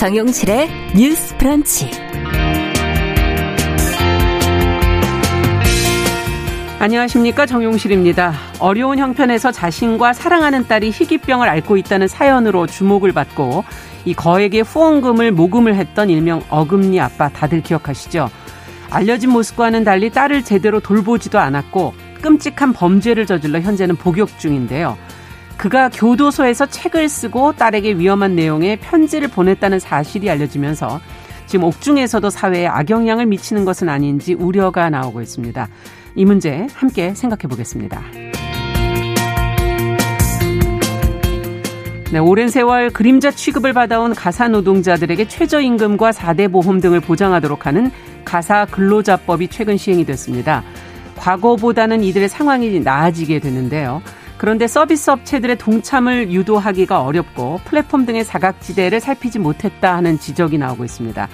정용실의 뉴스 프런치. 안녕하십니까 정용실입니다. 어려운 형편에서 자신과 사랑하는 딸이 희귀병을 앓고 있다는 사연으로 주목을 받고 이 거액의 후원금을 모금을 했던 일명 어금니 아빠 다들 기억하시죠? 알려진 모습과는 달리 딸을 제대로 돌보지도 않았고 끔찍한 범죄를 저질러 현재는 복역 중인데요. 그가 교도소에서 책을 쓰고 딸에게 위험한 내용의 편지를 보냈다는 사실이 알려지면서 지금 옥중에서도 사회에 악영향을 미치는 것은 아닌지 우려가 나오고 있습니다. 이 문제 함께 생각해 보겠습니다. 네, 오랜 세월 그림자 취급을 받아온 가사 노동자들에게 최저임금과 4대 보험 등을 보장하도록 하는 가사 근로자법이 최근 시행이 됐습니다. 과거보다는 이들의 상황이 나아지게 되는데요. 그런데 서비스 업체들의 동참을 유도하기가 어렵고 플랫폼 등의 사각지대를 살피지 못했다 하는 지적이 나오고 있습니다.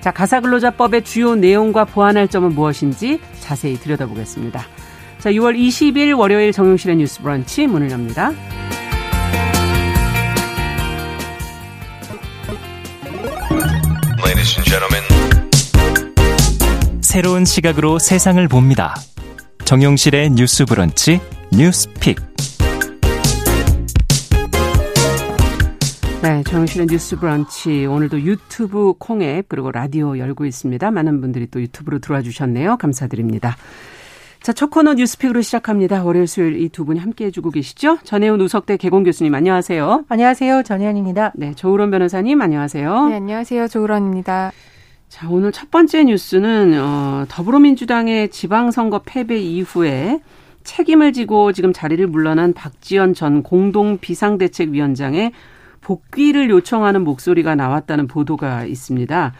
자, 가사근로자법의 주요 내용과 보완할 점은 무엇인지 자세히 들여다보겠습니다. 자, 6월 20일 월요일 정용실의 뉴스 브런치 문을 엽니다. 새로운 시각으로 세상을 봅니다. 정용실의 뉴스 브런치 뉴스 픽. 네, 정용실의 뉴스 브런치. 오늘도 유튜브 콩앱 그리고 라디오 열고 있습니다. 많은 분들이 또 유튜브로 들어와 주셨네요. 감사드립니다. 자, 첫 코너 뉴스픽으로 시작합니다. 월요일 수요일 이 두 분이 함께 해주고 계시죠? 전예현 우석대 객원 교수님 안녕하세요. 안녕하세요. 전예현입니다. 네, 조을원 변호사님 안녕하세요. 네, 안녕하세요. 조을원입니다. 자, 오늘 첫 번째 뉴스는 어, 더불어민주당의 지방선거 패배 이후에 책임을 지고 지금 자리를 물러난 박지원 전 공동 비상대책위원장의 복귀를 요청하는 목소리가 나왔다는 보도가 있습니다.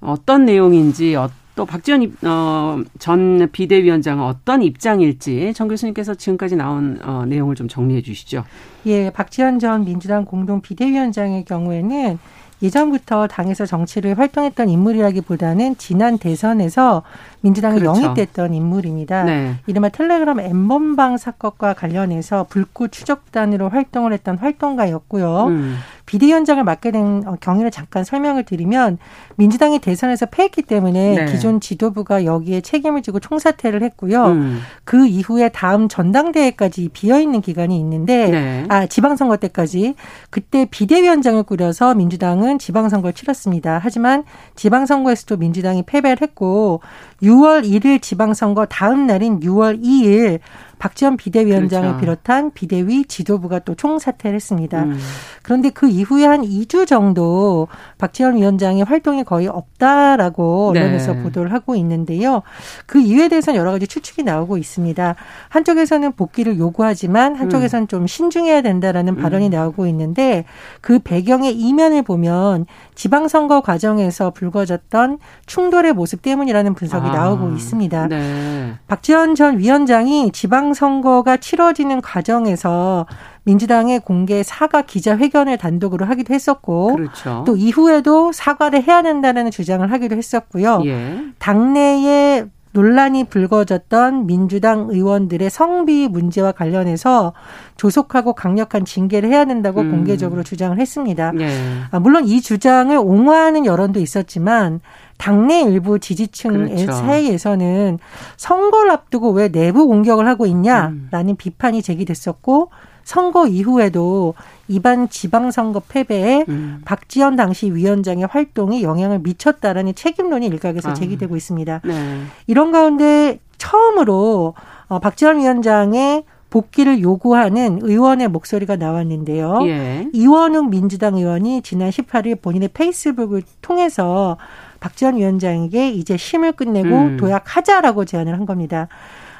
어떤 내용인지 어, 또 박지원 어, 전 비대위원장은 어떤 입장일지 정 교수님께서 지금까지 나온 어, 내용을 좀 정리해 주시죠. 예, 박지원 전 민주당 공동 비대위원장의 경우에는 예전부터 당에서 정치를 활동했던 인물이라기보다는 지난 대선에서 민주당에 그렇죠. 영입됐던 인물입니다. 네. 이른바 텔레그램 엠번방 사건과 관련해서 불꽃 추적단으로 활동을 했던 활동가였고요. 음. 비대위원장을 맡게 된 어, 경위를 잠깐 설명을 드리면 민주당이 대선에서 패했기 때문에 네. 기존 지도부가 여기에 책임을 지고 총사퇴를 했고요. 음. 그 이후에 다음 전당대회까지 비어 있는 기간이 있는데 네. 아 지방선거 때까지 그때 비대위원장을 꾸려서 민주당은 지방선거를 치렀습니다. 하지만 지방선거에서도 민주당이 패배를 했고 6월 1일 지방선거 다음 날인 6월 2일 박지원 비대위원장을 그렇죠. 비롯한 비대위 지도부가 또 총사퇴를 했습니다. 음. 그런데 그 이후에 한 2주 정도 박지원 위원장의 활동이 거의 없다라고 네. 언론에서 네. 보도를 하고 있는데요. 그 이유에 대해서는 여러 가지 추측이 나오고 있습니다. 한쪽에서는 복귀를 요구하지만 한쪽에서는 음. 좀 신중해야 된다라는 음. 발언이 나오고 있는데 그 배경의 이면을 보면 지방선거 과정에서 불거졌던 충돌의 모습 때문이라는 분석이 아. 나오고 있습니다. 네. 박지원 전 위원장이 지방 지방선거가 치러지는 과정에서 민주당의 공개 사과 기자회견을 단독으로 하기도 했었고 그렇죠. 또 이후에도 사과를 해야 된다는 주장을 하기도 했었고요. 예. 당내에 논란이 불거졌던 민주당 의원들의 성비 문제와 관련해서 조속하고 강력한 징계를 해야 된다고 음. 공개적으로 주장을 했습니다. 예. 아, 물론 이 주장을 옹호하는 여론도 있었지만 당내 일부 지지층 그렇죠. 사이에서는 선거를 앞두고 왜 내부 공격을 하고 있냐라는 음. 비판이 제기됐었고 선거 이후에도 이번 지방선거 패배에 음. 박지원 당시 위원장의 활동이 영향을 미쳤다라는 책임론이 일각에서 아. 제기되고 있습니다. 네. 이런 가운데 처음으로 어, 박지원 위원장의 복귀를 요구하는 의원의 목소리가 나왔는데요. 예. 이원웅 민주당 의원이 지난 18일 본인의 페이스북을 통해서 박지원 위원장에게 이제 심을 끝내고 음. 도약하자라고 제안을 한 겁니다.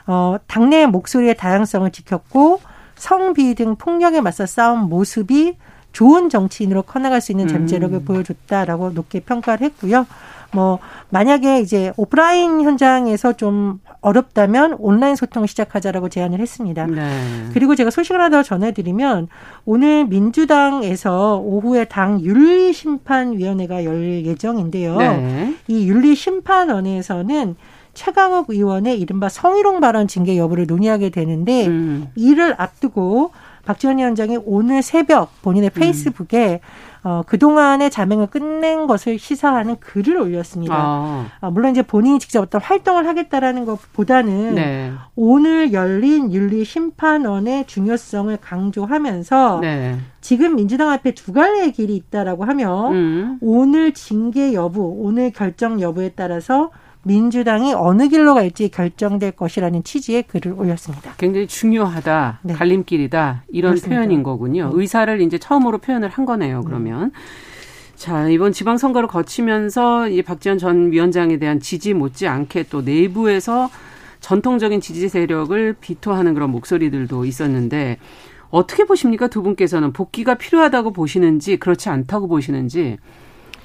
어, 당내 목소리의 다양성을 지켰고 성비 등 폭력에 맞서 싸운 모습이 좋은 정치인으로 커나갈 수 있는 잠재력을 음. 보여줬다라고 높게 평가를 했고요. 뭐 만약에 이제 오프라인 현장에서 좀 어렵다면 온라인 소통을 시작하자라고 제안을 했습니다. 네. 그리고 제가 소식을 하나 더 전해드리면 오늘 민주당에서 오후에 당 윤리심판위원회가 열 예정인데요. 네. 이 윤리심판원에서는 최강욱 의원의 이른바 성희롱 발언 징계 여부를 논의하게 되는데 음. 이를 앞두고 박지원 위원장이 오늘 새벽 본인의 음. 페이스북에 어, 그동안의 자맹을 끝낸 것을 시사하는 글을 올렸습니다. 아. 어, 물론 이제 본인이 직접 어떤 활동을 하겠다라는 것보다는 네. 오늘 열린 윤리심판원의 중요성을 강조하면서 네. 지금 민주당 앞에 두 갈래의 길이 있다라고 하면 음. 오늘 징계 여부, 오늘 결정 여부에 따라서 민주당이 어느 길로 갈지 결정될 것이라는 취지의 글을 올렸습니다. 굉장히 중요하다, 네. 갈림길이다 이런 그렇습니다. 표현인 거군요. 네. 의사를 이제 처음으로 표현을 한 거네요. 그러면. 네. 자, 이번 지방선거를 거치면서 이 박지원 전 위원장에 대한 지지 못지않게 또 내부에서 전통적인 지지 세력을 비토하는 그런 목소리들도 있었는데 어떻게 보십니까? 두 분께서는 복귀가 필요하다고 보시는지 그렇지 않다고 보시는지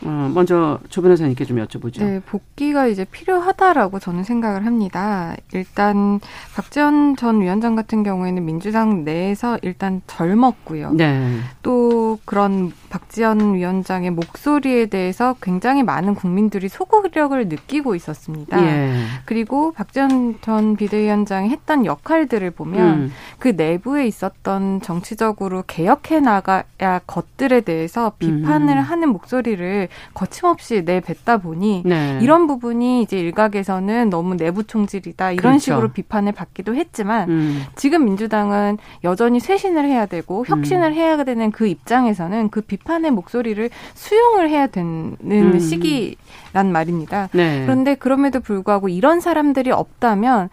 어, 먼저 조 변호사님께 좀 여쭤보죠. 네, 복귀가 이제 필요하다라고 저는 생각을 합니다. 일단 박지원 전 위원장 같은 경우에는 민주당 내에서 일단 젊었고요. 네. 또 그런 박지원 위원장의 목소리에 대해서 굉장히 많은 국민들이 소구력을 느끼고 있었습니다. 예. 그리고 박지원 전 비대위원장이 했던 역할들을 보면 음. 그 내부에 있었던 정치적으로 개혁해 나가야 것들에 대해서 비판을 음. 하는 목소리를 거침없이 내뱉다 보니 네. 이런 부분이 이제 일각에서는 너무 내부 총질이다 이런 그렇죠. 식으로 비판을 받기도 했지만 음. 지금 민주당은 여전히 쇄신을 해야 되고 혁신을 음. 해야 되는 그 입장에서는 그 비판 의 목소리를 수용을 해야 되는 음. 시기란 말입니다. 네. 그런데 그럼에도 불구하고 이런 사람들이 없다면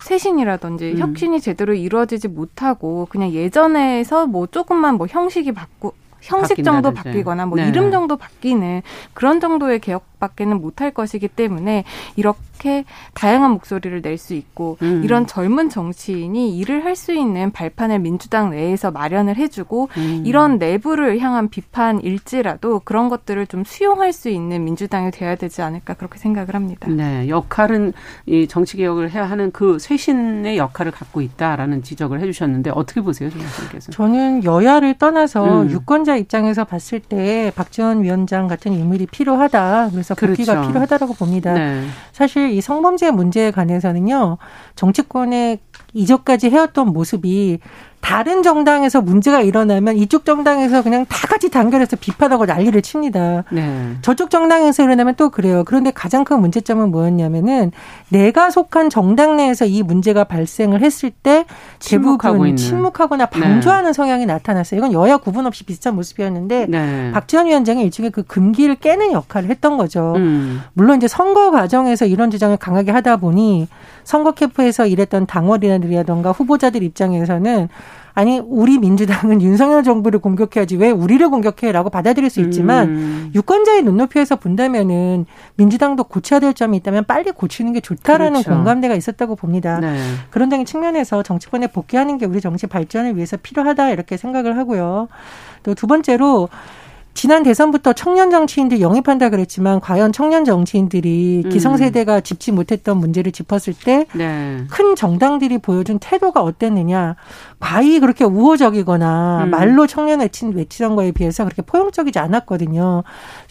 쇄신이라든지 음. 혁신이 제대로 이루어지지 못하고 그냥 예전에서 뭐 조금만 뭐 형식이 바꾸 형식 정도 바뀌거나 뭐 네. 이름 정도 바뀌는 그런 정도의 개혁 밖에는 못할 것이기 때문에 이렇게 다양한 목소리를 낼 수 있고 음. 이런 젊은 정치인이 일을 할 수 있는 발판을 민주당 내에서 마련을 해주고 음. 이런 내부를 향한 비판일지라도 그런 것들을 좀 수용할 수 있는 민주당이 돼야 되지 않을까 그렇게 생각을 합니다. 네, 역할은 이 정치 개혁을 해야 하는 그 쇄신의 역할을 갖고 있다라는 지적을 해주셨는데 어떻게 보세요, 조교수님께서? 저는 여야를 떠나서 음. 유권자 유권자 입장에서 봤을 때 박지원 위원장 같은 인물이 필요하다. 그래서 복귀가 그렇죠. 필요하다고 봅니다. 네. 사실 이 성범죄 문제에 관해서는요. 정치권의 이전까지 해왔던 모습이 다른 정당에서 문제가 일어나면 이쪽 정당에서 그냥 다 같이 단결해서 비판하고 난리를 칩니다. 네. 저쪽 정당에서 일어나면 또 그래요. 그런데 가장 큰 문제점은 뭐였냐면은 내가 속한 정당 내에서 이 문제가 발생을 했을 때 대부분. 침묵하거나 네. 방조하는 네. 성향이 나타났어요. 이건 여야 구분 없이 비슷한 모습이었는데 네. 박지원 위원장이 일종의 그 금기를 깨는 역할을 했던 거죠. 음. 물론 이제 선거 과정에서 이런 주장을 강하게 하다 보니 선거 캠프에서 일했던 당원이라든가 후보자들 입장에서는 아니 우리 민주당은 윤석열 정부를 공격해야지 왜 우리를 공격해라고 받아들일 수 있지만 음. 유권자의 눈높이에서 본다면은 민주당도 고쳐야 될 점이 있다면 빨리 고치는 게 좋다라는 그렇죠. 공감대가 있었다고 봅니다. 네. 그런 등의 측면에서 정치권에 복귀하는 게 우리 정치 발전을 위해서 필요하다 이렇게 생각을 하고요. 또 두 번째로 지난 대선부터 청년 정치인들 영입한다 그랬지만 과연 청년 정치인들이 음. 기성세대가 짚지 못했던 문제를 짚었을 때큰 네. 정당들이 보여준 태도가 어땠느냐 과히 그렇게 우호적이거나 음. 말로 청년 외친 외치던 거에 비해서 그렇게 포용적이지 않았거든요.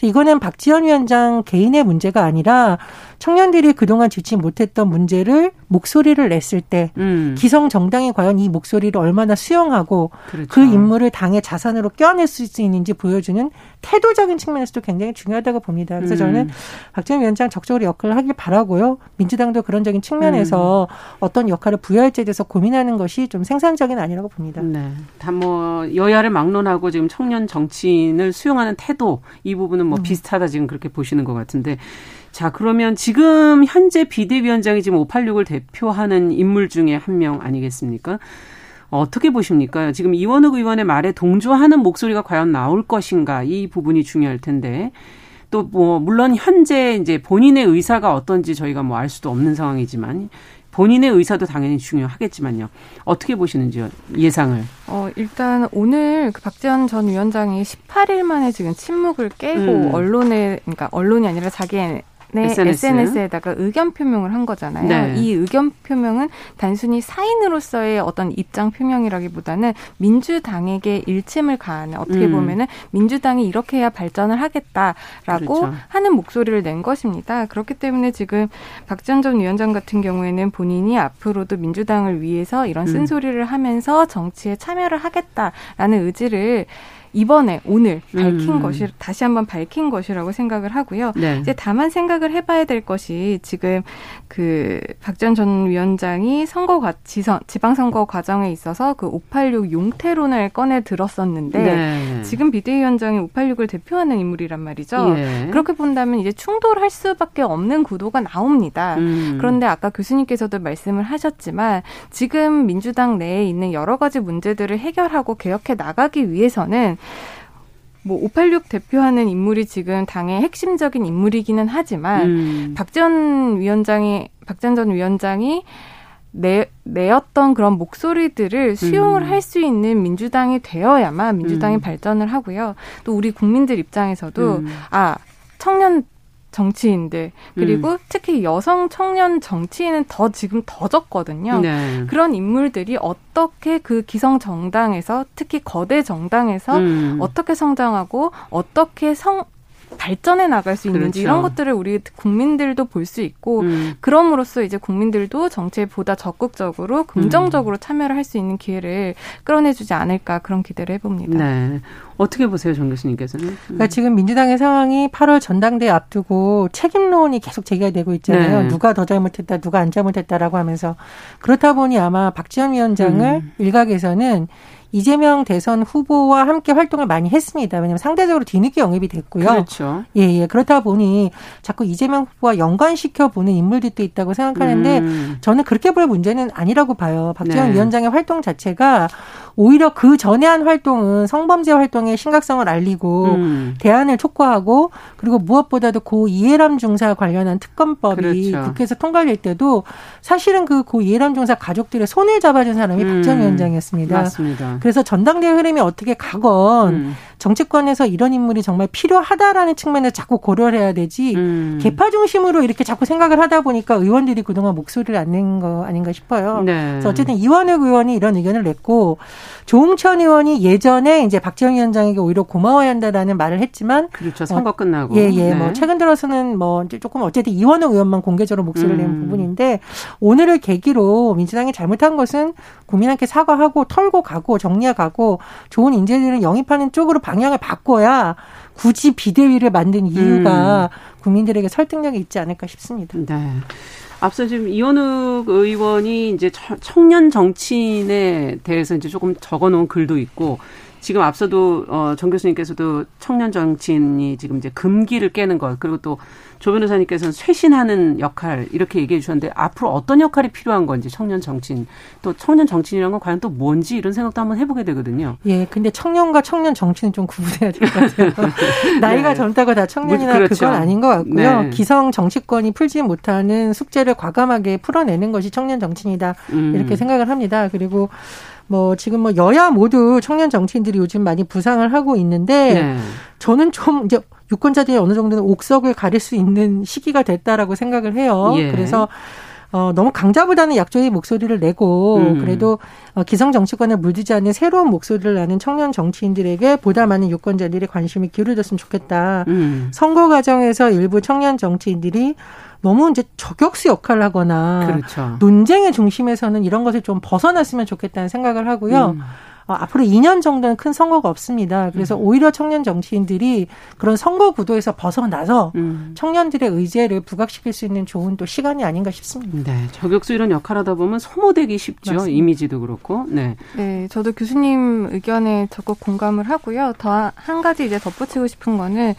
이거는 박지원 위원장 개인의 문제가 아니라 청년들이 그동안 짚지 못했던 문제를 목소리를 냈을 때 음. 기성 정당이 과연 이 목소리를 얼마나 수용하고 그렇죠. 그 인물을 당의 자산으로 껴낼 수 있는지 보여주는 태도적인 측면에서도 굉장히 중요하다고 봅니다. 그래서 음. 저는 박지원 위원장 적극적으로 역할을 하길 바라고요. 민주당도 그런적인 측면에서 음. 어떤 역할을 부여할지에 대해서 고민하는 것이 좀 생산적인 아니라고 봅니다. 네. 다 뭐 여야를 막론하고 지금 청년 정치인을 수용하는 태도 이 부분은 뭐 음. 비슷하다 지금 그렇게 보시는 것 같은데 자, 그러면 지금 현재 비대위원장이 지금 586을 대표하는 인물 중에 한 명 아니겠습니까? 어떻게 보십니까? 지금 이원욱 의원의 말에 동조하는 목소리가 과연 나올 것인가 이 부분이 중요할 텐데 또 뭐 물론 현재 이제 본인의 의사가 어떤지 저희가 뭐 알 수도 없는 상황이지만 본인의 의사도 당연히 중요하겠지만요. 어떻게 보시는지요? 예상을. 어, 일단 오늘 그 박지원 전 위원장이 18일 만에 지금 침묵을 깨고 음. 언론에 그러니까 언론이 아니라 자기의 네, SNS. SNS에다가 의견 표명을 한 거잖아요. 네. 이 의견 표명은 단순히 사인으로서의 어떤 입장 표명이라기보다는 민주당에게 일침을 가하는 어떻게 음. 보면은 민주당이 이렇게 해야 발전을 하겠다라고 그렇죠. 하는 목소리를 낸 것입니다. 그렇기 때문에 지금 박지원 전 위원장 같은 경우에는 본인이 앞으로도 민주당을 위해서 이런 음. 쓴소리를 하면서 정치에 참여를 하겠다라는 의지를 이번에 오늘 밝힌 음. 것이 다시 한번 밝힌 것이라고 생각을 하고요. 네. 이제 다만 생각을 해봐야 될 것이 지금 그 박지원 전 위원장이 선거 과, 지선, 지방 선거 과정에 있어서 그 586 용태론을 꺼내 들었었는데 네. 지금 비대위원장이 586을 대표하는 인물이란 말이죠. 예. 그렇게 본다면 이제 충돌할 수밖에 없는 구도가 나옵니다. 음. 그런데 아까 교수님께서도 말씀을 하셨지만 지금 민주당 내에 있는 여러 가지 문제들을 해결하고 개혁해 나가기 위해서는 뭐586 대표하는 인물이 지금 당의 핵심적인 인물이기는 하지만 음. 박전 위원장이 박전 전 위원장이 내, 내었던 그런 목소리들을 수용을 음. 할수 있는 민주당이 되어야만 민주당이 음. 발전을 하고요. 또 우리 국민들 입장에서도 음. 아 청년 정치인들 그리고 음. 특히 여성 청년 정치인은 더 지금 더 적거든요. 네. 그런 인물들이 어떻게 그 기성 정당에서 특히 거대 정당에서 음. 어떻게 성장하고 어떻게 성 발전해 나갈 수 있는지 그렇죠. 이런 것들을 우리 국민들도 볼 수 있고 음. 그럼으로써 이제 국민들도 정치에 보다 적극적으로 긍정적으로 음. 참여를 할 수 있는 기회를 끌어내주지 않을까 그런 기대를 해봅니다. 네. 어떻게 보세요, 정 교수님께서는? 음. 그러니까 지금 민주당의 상황이 8월 전당대회 앞두고 책임론이 계속 제기가 되고 있잖아요. 네. 누가 더 잘못했다, 누가 안 잘못했다라고 하면서 그렇다 보니 아마 박지원 위원장을 음. 일각에서는 이재명 대선 후보와 함께 활동을 많이 했습니다. 왜냐하면 상대적으로 뒤늦게 영입이 됐고요. 그렇죠. 예, 예. 그렇다 보니 자꾸 이재명 후보와 연관시켜 보는 인물들도 있다고 생각하는데 음. 저는 그렇게 볼 문제는 아니라고 봐요. 박지원 네. 위원장의 활동 자체가 오히려 그 전에 한 활동은 성범죄 활동의 심각성을 알리고 음. 대안을 촉구하고 그리고 무엇보다도 고 이해람 중사 관련한 특검법이 그렇죠. 국회에서 통과될 때도 사실은 그 고 이해람 중사 가족들의 손을 잡아준 사람이 음. 박지원 위원장이었습니다. 맞습니다. 그래서 전당대회 흐름이 어떻게 가건 음. 정치권에서 이런 인물이 정말 필요하다라는 측면에서 자꾸 고려를 해야 되지 음. 개파 중심으로 이렇게 자꾸 생각을 하다 보니까 의원들이 그동안 목소리를 안 낸 거 아닌가 싶어요. 네. 그래서 어쨌든 이완혁 의원이 이런 의견을 냈고 조홍천 의원이 예전에 이제 박지원 위원장에게 오히려 고마워야 한다라는 말을 했지만 그렇죠. 선거 어, 끝나고. 예, 예. 뭐 네. 뭐 최근 들어서는 뭐 조금 어쨌든 이완혁 의원만 공개적으로 목소리를 낸 음. 부분인데 오늘을 계기로 민주당이 잘못한 것은 국민한테 사과하고 털고 가고 정리해 가고 좋은 인재들을 영입하는 쪽으로 방향을 바꿔야 굳이 비대위를 만든 이유가 음. 국민들에게 설득력이 있지 않을까 싶습니다. 네. 앞서 지금 이원욱 의원이 이제 청년 정치인에 대해서 이제 조금 적어 놓은 글도 있고 지금 앞서도 어, 정 교수님께서도 청년 정치인이 지금 이제 금기를 깨는 것 그리고 또 조 변호사님께서는 쇄신하는 역할 이렇게 얘기해 주셨는데 앞으로 어떤 역할이 필요한 건지 청년 정치인 또 청년 정치인이라는 건 과연 또 뭔지 이런 생각도 한번 해보게 되거든요. 예, 근데 청년과 청년 정치는 좀 구분해야 될 것 같아요. 나이가 네. 젊다고 다 청년이나 그렇죠. 그건 아닌 것 같고요. 네. 기성 정치권이 풀지 못하는 숙제를 과감하게 풀어내는 것이 청년 정치인이다 음. 이렇게 생각을 합니다. 그리고 뭐 지금 뭐 여야 모두 청년 정치인들이 요즘 많이 부상을 하고 있는데 네. 저는 좀 이제 유권자들이 어느 정도는 옥석을 가릴 수 있는 시기가 됐다라고 생각을 해요. 예. 그래서 어, 너무 강자보다는 약조의 목소리를 내고 음. 그래도 어, 기성 정치권에 물들지 않는 새로운 목소리를 내는 청년 정치인들에게 보다 많은 유권자들이 관심이 기울어졌으면 좋겠다. 음. 선거 과정에서 일부 청년 정치인들이 너무 이제 저격수 역할을 하거나 그렇죠. 논쟁의 중심에서는 이런 것을 좀 벗어났으면 좋겠다는 생각을 하고요. 음. 어, 앞으로 2년 정도는 큰 선거가 없습니다. 그래서 음. 오히려 청년 정치인들이 그런 선거 구도에서 벗어나서 음. 청년들의 의제를 부각시킬 수 있는 좋은 또 시간이 아닌가 싶습니다. 네, 저격수 이런 역할하다 보면 소모되기 쉽죠. 맞습니다. 이미지도 그렇고. 네. 네, 저도 교수님 의견에 적극 공감을 하고요. 더 한 가지 이제 덧붙이고 싶은 거는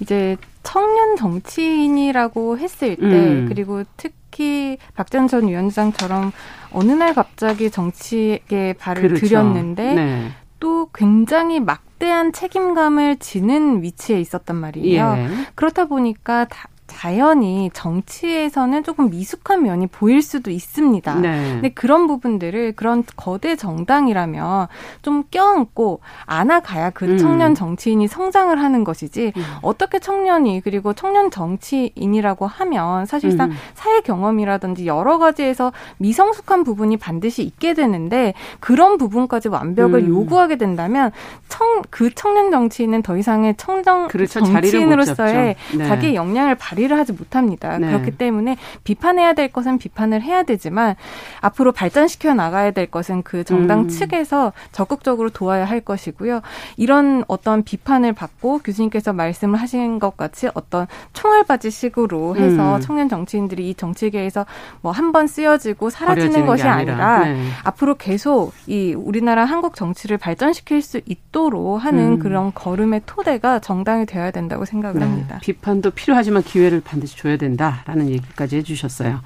이제 청년 정치인이라고 했을 때 음. 그리고 특 히 박전 전 위원장처럼 어느 날 갑자기 정치에 발을 그렇죠. 들였는데 네. 또 굉장히 막대한 책임감을 지는 위치에 있었단 말이에요. 예. 그렇다 보니까 다, 자연히 정치에서는 조금 미숙한 면이 보일 수도 있습니다. 네. 근데 그런 부분들을 그런 거대 정당이라면 좀 껴안고 안아가야 그 음. 청년 정치인이 성장을 하는 것이지 음. 어떻게 청년이 그리고 청년 정치인이라고 하면 사실상 음. 사회 경험이라든지 여러 가지에서 미성숙한 부분이 반드시 있게 되는데 그런 부분까지 완벽을 음. 요구하게 된다면 청 그 청년 정치인은 더 이상의 청정 그렇죠. 정치인으로서의 네. 자기의 역량을 발휘 관리를 하지 못합니다. 네. 그렇기 때문에 비판해야 될 것은 비판을 해야 되지만 앞으로 발전시켜 나가야 될 것은 그 정당 음. 측에서 적극적으로 도와야 할 것이고요. 이런 어떤 비판을 받고 교수님께서 말씀을 하신 것 같이 어떤 총알바지식으로 해서 음. 청년 정치인들이 이 정치계에서 뭐 한 번 쓰여지고 사라지는 것이 아니라, 아니라 네. 앞으로 계속 이 우리나라 한국 정치를 발전시킬 수 있도록 하는 음. 그런 걸음의 토대가 정당이 되어야 된다고 생각을 네. 합니다. 비판도 필요하지만 기회를 반드시 줘야 된다라는 얘기까지 해주셨어요.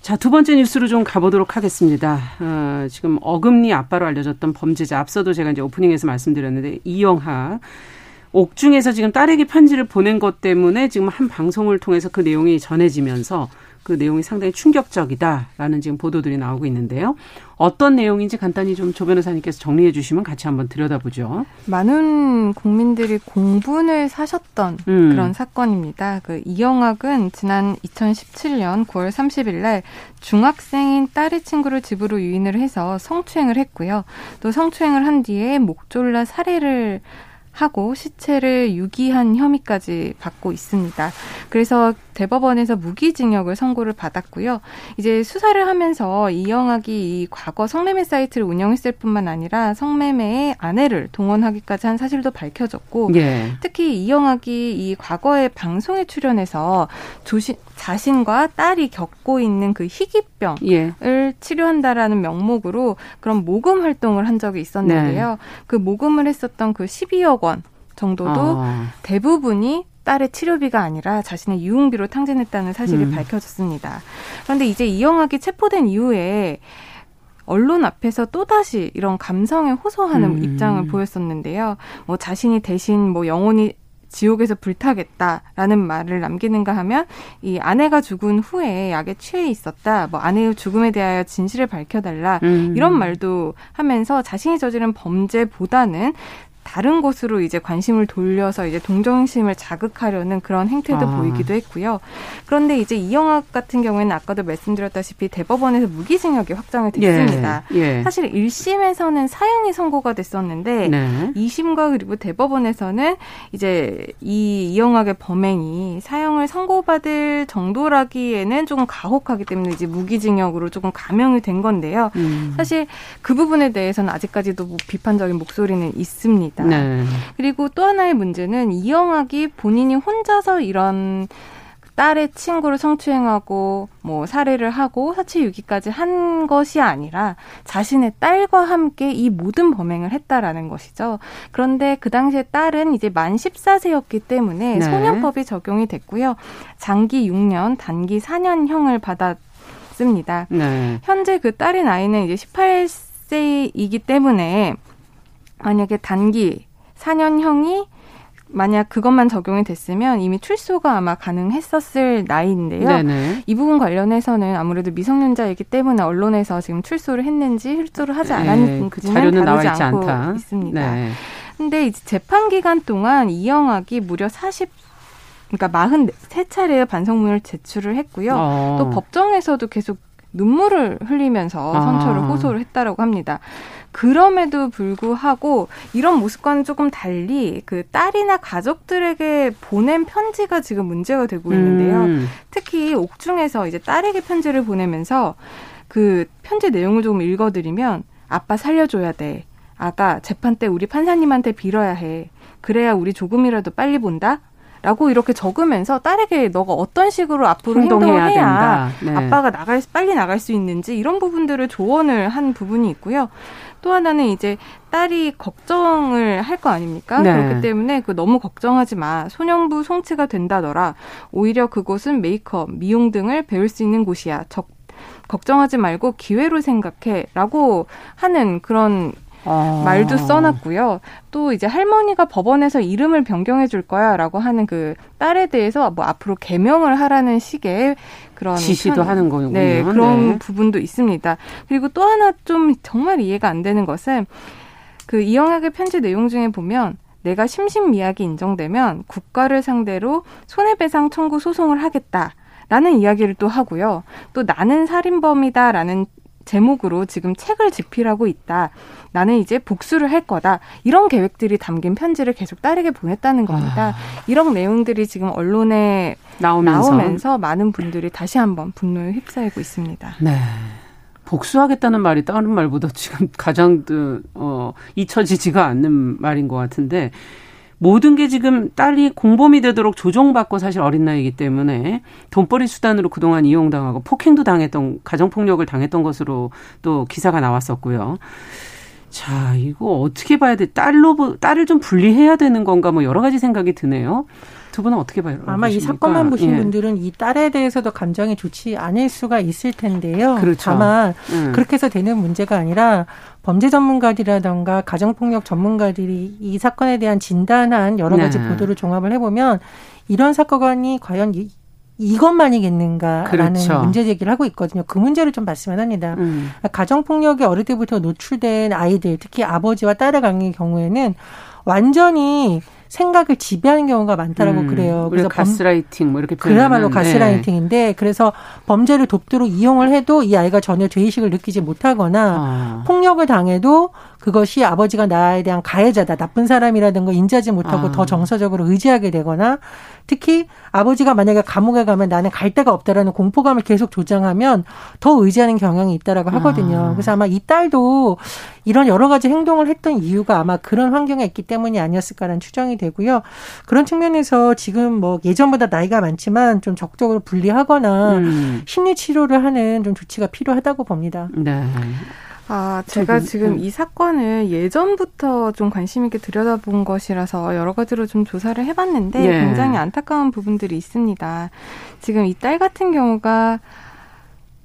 자, 두 번째 뉴스로 좀 가보도록 하겠습니다. 어, 지금 어금니 아빠로 알려졌던 범죄자, 앞서도 제가 이제 오프닝에서 말씀드렸는데, 이영하. 옥중에서 지금 딸에게 편지를 보낸 것 때문에 지금 한 방송을 통해서 그 내용이 전해지면서 그 내용이 상당히 충격적이다라는 지금 보도들이 나오고 있는데요. 어떤 내용인지 간단히 좀 조 변호사님께서 정리해 주시면 같이 한번 들여다보죠. 많은 국민들이 공분을 사셨던 음. 그런 사건입니다. 그 이영학은 지난 2017년 9월 30일 날 중학생인 딸의 친구를 집으로 유인을 해서 성추행을 했고요. 또 성추행을 한 뒤에 목 졸라 살해를 하고 시체를 유기한 혐의까지 받고 있습니다. 그래서 대법원에서 무기징역을 선고를 받았고요. 이제 수사를 하면서 이영학이 이 과거 성매매 사이트를 운영했을 뿐만 아니라 성매매의 아내를 동원하기까지 한 사실도 밝혀졌고 예. 특히 이영학이 이 과거에 방송에 출연해서 조신, 자신과 딸이 겪고 있는 그 희귀병을 예. 치료한다라는 명목으로 그런 모금 활동을 한 적이 있었는데요. 네. 그 모금을 했었던 그 12억 원 정도도 아. 대부분이 딸의 치료비가 아니라 자신의 유흥비로 탕진했다는 사실이 음. 밝혀졌습니다. 그런데 이제 이영학이 체포된 이후에 언론 앞에서 또다시 이런 감성에 호소하는 음. 입장을 보였었는데요. 뭐 자신이 대신 뭐 영혼이 지옥에서 불타겠다라는 말을 남기는가 하면 이 아내가 죽은 후에 약에 취해 있었다. 뭐 아내의 죽음에 대하여 진실을 밝혀달라. 음. 이런 말도 하면서 자신이 저지른 범죄보다는 다른 곳으로 이제 관심을 돌려서 이제 동정심을 자극하려는 그런 행태도 아. 보이기도 했고요. 그런데 이제 이영학 같은 경우에는 아까도 말씀드렸다시피 대법원에서 무기징역이 확정이 됐습니다. 예. 예. 사실 1심에서는 사형이 선고가 됐었는데 네. 2심과 그리고 대법원에서는 이제 이 이영학의 범행이 사형을 선고받을 정도라기에는 조금 가혹하기 때문에 이제 무기징역으로 조금 감형이 된 건데요. 음. 사실 그 부분에 대해서는 아직까지도 뭐 비판적인 목소리는 있습니다. 있습니다. 네. 그리고 또 하나의 문제는 이영학이 본인이 혼자서 이런 딸의 친구를 성추행하고 뭐 살해를 하고 사체 유기까지 한 것이 아니라 자신의 딸과 함께 이 모든 범행을 했다라는 것이죠. 그런데 그 당시에 딸은 이제 만 14세였기 때문에 네. 소년법이 적용이 됐고요. 장기 6년, 단기 4년형을 받았습니다. 네. 현재 그 딸의 나이는 이제 18세이기 때문에 만약에 단기 4년형이 만약 그것만 적용이 됐으면 이미 출소가 아마 가능했었을 나이인데요. 네네. 이 부분 관련해서는 아무래도 미성년자이기 때문에 언론에서 지금 출소를 했는지 출소를 하지 않았는지는 자료는 다루지 않고 않다. 있습니다. 네. 근데 이제 재판 기간 동안 이영학이 무려 40 그러니까 43차례의 반성문을 제출을 했고요. 어. 또 법정에서도 계속 눈물을 흘리면서 선처를 아. 호소를 했다라고 합니다. 그럼에도 불구하고 이런 모습과는 조금 달리 그 딸이나 가족들에게 보낸 편지가 지금 문제가 되고 있는데요. 음. 특히 옥중에서 이제 딸에게 편지를 보내면서 그 편지 내용을 조금 읽어드리면 아빠 살려줘야 돼. 아가 재판 때 우리 판사님한테 빌어야 해. 그래야 우리 조금이라도 빨리 본다. 라고 이렇게 적으면서 딸에게 너가 어떤 식으로 앞으로 행동을 해야 네. 아빠가 나갈 빨리 나갈 수 있는지 이런 부분들을 조언을 한 부분이 있고요. 또 하나는 이제 딸이 걱정을 할 거 아닙니까? 네. 그렇기 때문에 그 너무 걱정하지 마. 소년부 송치가 된다더라. 오히려 그곳은 메이크업, 미용 등을 배울 수 있는 곳이야. 적, 걱정하지 말고 기회로 생각해 라고 하는 그런 아. 말도 써놨고요. 또 이제 할머니가 법원에서 이름을 변경해 줄 거야라고 하는 그 딸에 대해서 뭐 앞으로 개명을 하라는 식의 그런 지시도 편, 하는 거군요. 네, 그런 네. 부분도 있습니다. 그리고 또 하나 좀 정말 이해가 안 되는 것은 그 이영학의 편지 내용 중에 보면 내가 심신미약이 인정되면 국가를 상대로 손해배상 청구 소송을 하겠다. 라는 이야기를 또 하고요. 또 나는 살인범이다라는 제목으로 지금 책을 집필하고 있다. 나는 이제 복수를 할 거다. 이런 계획들이 담긴 편지를 계속 딸에게 보냈다는 겁니다. 아. 이런 내용들이 지금 언론에 나오면서, 나오면서 많은 분들이 다시 한번 분노에 휩싸이고 있습니다. 네. 복수하겠다는 말이 다른 말보다 지금 가장 어 잊혀지지가 않는 말인 것 같은데 모든 게 지금 딸이 공범이 되도록 조종받고 사실 어린 나이이기 때문에 돈벌이 수단으로 그동안 이용당하고 폭행도 당했던 가정폭력을 당했던 것으로 또 기사가 나왔었고요. 자, 이거 어떻게 봐야 돼? 딸로 딸을 좀 분리해야 되는 건가 뭐 여러 가지 생각이 드네요. 두 분은 어떻게 봐요? 아마 이 사건만 보신 예. 분들은 이 딸에 대해서도 감정이 좋지 않을 수가 있을 텐데요. 그렇죠. 다만 음. 그렇게 해서 되는 문제가 아니라 범죄 전문가들이라던가 가정폭력 전문가들이 이 사건에 대한 진단한 여러 가지 네. 보도를 종합을 해보면 이런 사건이 과연 이것만이겠는가라는 그렇죠. 문제 제기를 하고 있거든요. 그 문제를 좀 봤으면 합니다. 음. 가정 폭력에 어릴 때부터 노출된 아이들, 특히 아버지와 딸의 관계의 경우에는 완전히 생각을 지배하는 경우가 많다라고 음, 그래요. 그래서 가스라이팅 뭐 이렇게 그야말로 네. 가스라이팅인데 네. 그래서 범죄를 돕도록 이용을 해도 이 아이가 전혀 죄의식을 느끼지 못하거나 아. 폭력을 당해도 그것이 아버지가 나에 대한 가해자다, 나쁜 사람이라든 가 인지하지 못하고 아. 더 정서적으로 의지하게 되거나 특히 아버지가 만약에 감옥에 가면 나는 갈 데가 없다라는 공포감을 계속 조장하면 더 의지하는 경향이 있다라고 하거든요. 아. 그래서 아마 이 딸도 이런 여러 가지 행동을 했던 이유가 아마 그런 환경에 있기 때문이 아니었을까라는 추정이 되고요. 그런 측면에서 지금 뭐 예전보다 나이가 많지만 좀 적극적으로 분리하거나 음. 심리 치료를 하는 좀 조치가 필요하다고 봅니다. 네. 아, 제가 지금 음. 이 사건을 예전부터 좀 관심 있게 들여다본 것이라서 여러 가지로 좀 조사를 해봤는데 예. 굉장히 안타까운 부분들이 있습니다. 지금 이 딸 같은 경우가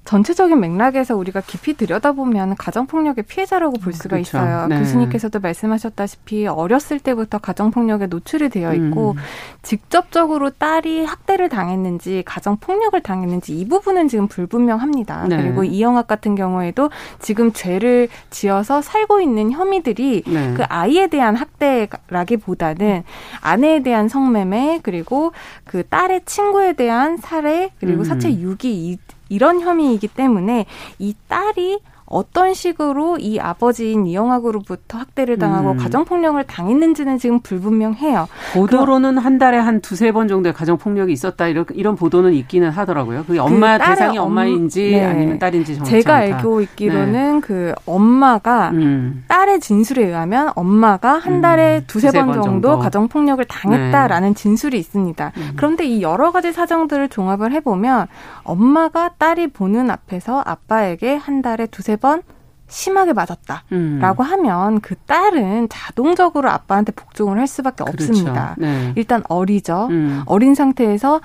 전체적인 맥락에서 우리가 깊이 들여다보면 가정폭력의 피해자라고 볼 수가 그렇죠. 있어요. 네. 교수님께서도 말씀하셨다시피 어렸을 때부터 가정폭력에 노출이 되어 있고 음. 직접적으로 딸이 학대를 당했는지 가정폭력을 당했는지 이 부분은 지금 불분명합니다. 네. 그리고 이영학 같은 경우에도 지금 죄를 지어서 살고 있는 혐의들이 네. 그 아이에 대한 학대라기보다는 아내에 대한 성매매 그리고 그 딸의 친구에 대한 살해 그리고 음. 사체 유기 이 런 혐의이기 때문에 이 딸이 어떤 식으로 이 아버지인 이영학으로부터 학대를 당하고 음. 가정폭력을 당했는지는 지금 불분명해요. 보도로는 한 달에 한 두세 번 정도의 가정폭력이 있었다 이런, 이런 보도는 있기는 하더라고요. 그게 엄마 그 대상이 엄, 마인지 네. 아니면 딸인지 정확히 제가. 알고 있기로는 네. 그 엄마가 음. 딸의 진술에 의하면 엄마가 한 음. 달에 음. 두세, 두세 번, 번, 정도, 가정폭력을 당했다라는 네. 진술이 있습니다. 음. 그런데 이 여러 가지 사정들을 종합을 해보면 엄마가 딸이 보는 앞에서 아빠에게 한 달에 두세 번 심하게 맞았다라고 음. 하면 그 딸은 자동적으로 아빠한테 복종을 할 수밖에 그렇죠. 없습니다. 네. 일단 어리죠. 음. 어린 상태에서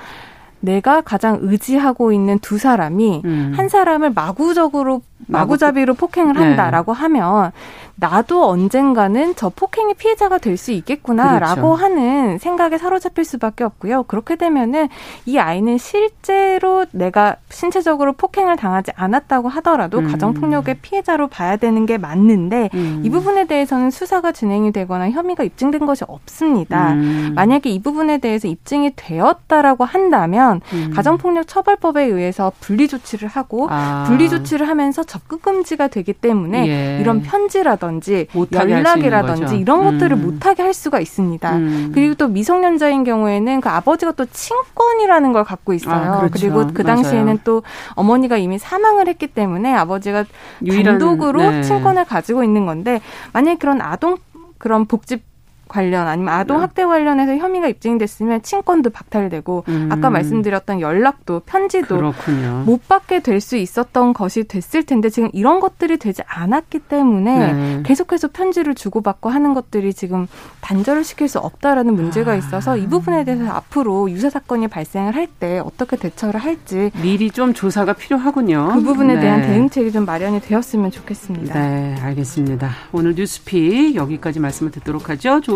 내가 가장 의지하고 있는 두 사람이 음. 한 사람을 마구적으로 마구잡이로 폭행을 네. 한다라고 네. 하면 나도 언젠가는 저 폭행의 피해자가 될 수 있겠구나라고 그렇죠. 하는 생각에 사로잡힐 수밖에 없고요. 그렇게 되면은 이 아이는 실제로 내가 신체적으로 폭행을 당하지 않았다고 하더라도 음. 가정폭력의 피해자로 봐야 되는 게 맞는데 음. 이 부분에 대해서는 수사가 진행이 되거나 혐의가 입증된 것이 없습니다. 음. 만약에 이 부분에 대해서 입증이 되었다라고 한다면 음. 가정폭력 처벌법에 의해서 분리 조치를 하고 아. 분리 조치를 하면서 접근 금지가 되기 때문에 예. 이런 편지라든지 연락이라든지 이런 음. 것들을 못하게 할 수가 있습니다. 음. 그리고 또 미성년자인 경우에는 그 아버지가 또 친권이라는 걸 갖고 있어요. 아, 그렇죠. 그리고 그 당시에는 맞아요. 또 어머니가 이미 사망을 했기 때문에 아버지가 유일한, 단독으로 네. 친권을 가지고 있는 건데 만약 그런 아동 그런 복지 관련 아니면 아동 네. 학대 관련해서 혐의가 입증됐으면 친권도 박탈되고 음. 아까 말씀드렸던 연락도 편지도 그렇군요. 못 받게 될 수 있었던 것이 됐을 텐데 지금 이런 것들이 되지 않았기 때문에 네. 계속해서 편지를 주고받고 하는 것들이 지금 단절을 시킬 수 없다라는 문제가 아. 있어서 이 부분에 대해서 앞으로 유사 사건이 발생을 할 때 어떻게 대처를 할지 미리 좀 조사가 필요하군요. 그 부분에 네. 대한 대응책이 좀 마련이 되었으면 좋겠습니다. 네, 알겠습니다. 오늘 뉴스피 여기까지 말씀을 듣도록 하죠. 조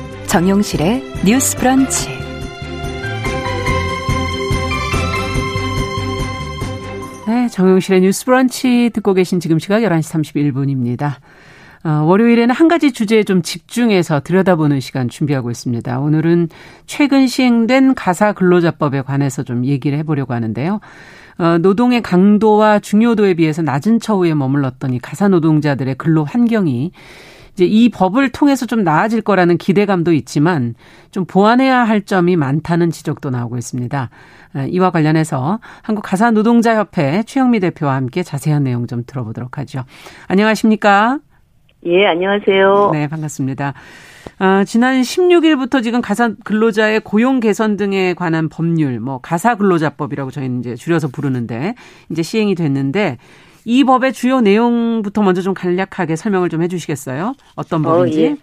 정용실의 뉴스 브런치 네, 정용실의 뉴스 브런치 듣고 계신 지금 시각 11시 31분입니다. 어, 월요일에는 한 가지 주제에 좀 집중해서 들여다보는 시간 준비하고 있습니다. 오늘은 최근 시행된 가사 근로자법에 관해서 좀 얘기를 해보려고 하는데요. 어, 노동의 강도와 중요도에 비해서 낮은 처우에 머물렀던 이 가사 노동자들의 근로 환경이 이제 이 법을 통해서 좀 나아질 거라는 기대감도 있지만 좀 보완해야 할 점이 많다는 지적도 나오고 있습니다. 어, 이와 관련해서 한국 가사 노동자 협회 최영미 대표와 함께 자세한 내용 좀 들어보도록 하죠. 안녕하십니까? 예, 안녕하세요. 네, 반갑습니다. 아, 지난 16일부터 지금 가사 근로자의 고용 개선 등에 관한 법률, 뭐 가사 근로자법이라고 저희는 이제 줄여서 부르는데 이제 시행이 됐는데 이 법의 주요 내용부터 먼저 좀 간략하게 설명을 좀 해주시겠어요? 어떤 법인지? 어, 예.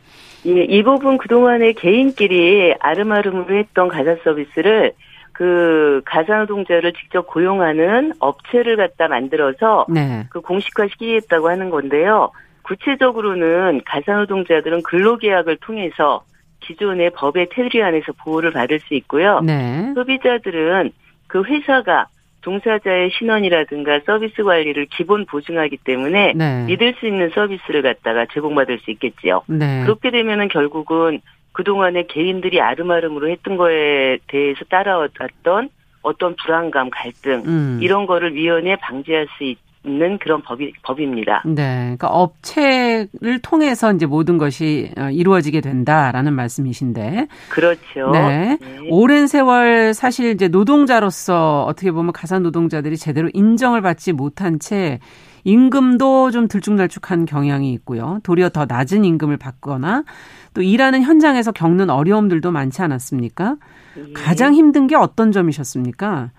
예, 이 법은 그동안에 개인끼리 아름아름으로 했던 가사 서비스를 그 가사노동자를 직접 고용하는 업체를 갖다 만들어서 네. 그 공식화 시키겠다고 하는 건데요. 구체적으로는 가사노동자들은 근로계약을 통해서 기존의 법의 테두리 안에서 보호를 받을 수 있고요. 네. 소비자들은 그 회사가 종사자의 신원이라든가 서비스 관리를 기본 보증하기 때문에 네. 믿을 수 있는 서비스를 갖다가 제공받을 수 있겠지요. 네. 그렇게 되면은 결국은 그동안에 개인들이 아름아름으로 했던 거에 대해서 따라왔던 어떤 불안감, 갈등 음. 이런 거를 위원회에 방지할 수 있, 있는 그런 법이 법입니다. 네, 그러니까 업체를 통해서 이제 모든 것이 어, 이루어지게 된다라는 말씀이신데. 그렇죠. 네. 네. 오랜 세월 사실 이제 노동자로서 어떻게 보면 가사 노동자들이 제대로 인정을 받지 못한 채 임금도 좀 들쭉날쭉한 경향이 있고요. 도리어 더 낮은 임금을 받거나 또 일하는 현장에서 겪는 어려움들도 많지 않았습니까? 네. 가장 힘든 게 어떤 점이셨습니까?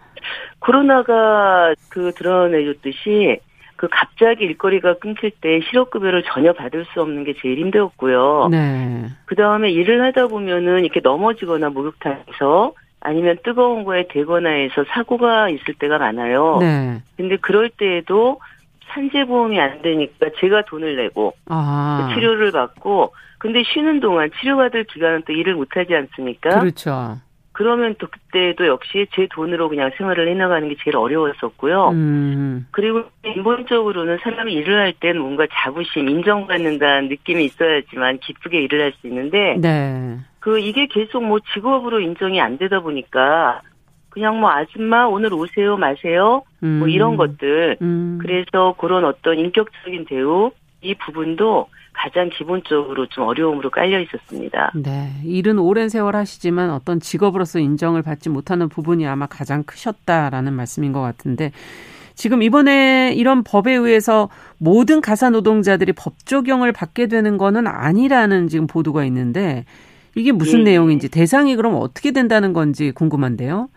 코로나가 그 드러내줬듯이 그 갑자기 일거리가 끊길 때 실업급여를 전혀 받을 수 없는 게 제일 힘들었고요. 네. 그 다음에 일을 하다 보면은 이렇게 넘어지거나 목욕탕에서 아니면 뜨거운 거에 대거나 해서 사고가 있을 때가 많아요. 네. 근데 그럴 때에도 산재보험이 안 되니까 제가 돈을 내고 아. 그 치료를 받고 근데 쉬는 동안 치료받을 기간은 또 일을 못하지 않습니까? 그렇죠. 그러면 또 그때도 역시 제 돈으로 그냥 생활을 해나가는 게 제일 어려웠었고요. 음. 그리고 인본적으로는 사람이 일을 할 때는 뭔가 자부심, 인정받는다는 느낌이 있어야지만 기쁘게 일을 할 수 있는데, 네. 그 이게 계속 뭐 직업으로 인정이 안 되다 보니까 그냥 뭐 아줌마 오늘 오세요 마세요 뭐 음. 뭐 이런 것들 음. 그래서 그런 어떤 인격적인 대우 이 부분도 가장 기본적으로 좀 어려움으로 깔려 있었습니다. 네. 일은 오랜 세월 하시지만 어떤 직업으로서 인정을 받지 못하는 부분이 아마 가장 크셨다라는 말씀인 것 같은데 지금 이번에 이런 법에 의해서 모든 가사 노동자들이 법 적용을 받게 되는 거는 아니라는 지금 보도가 있는데 이게 무슨 네. 내용인지 대상이 그럼 어떻게 된다는 건지 궁금한데요.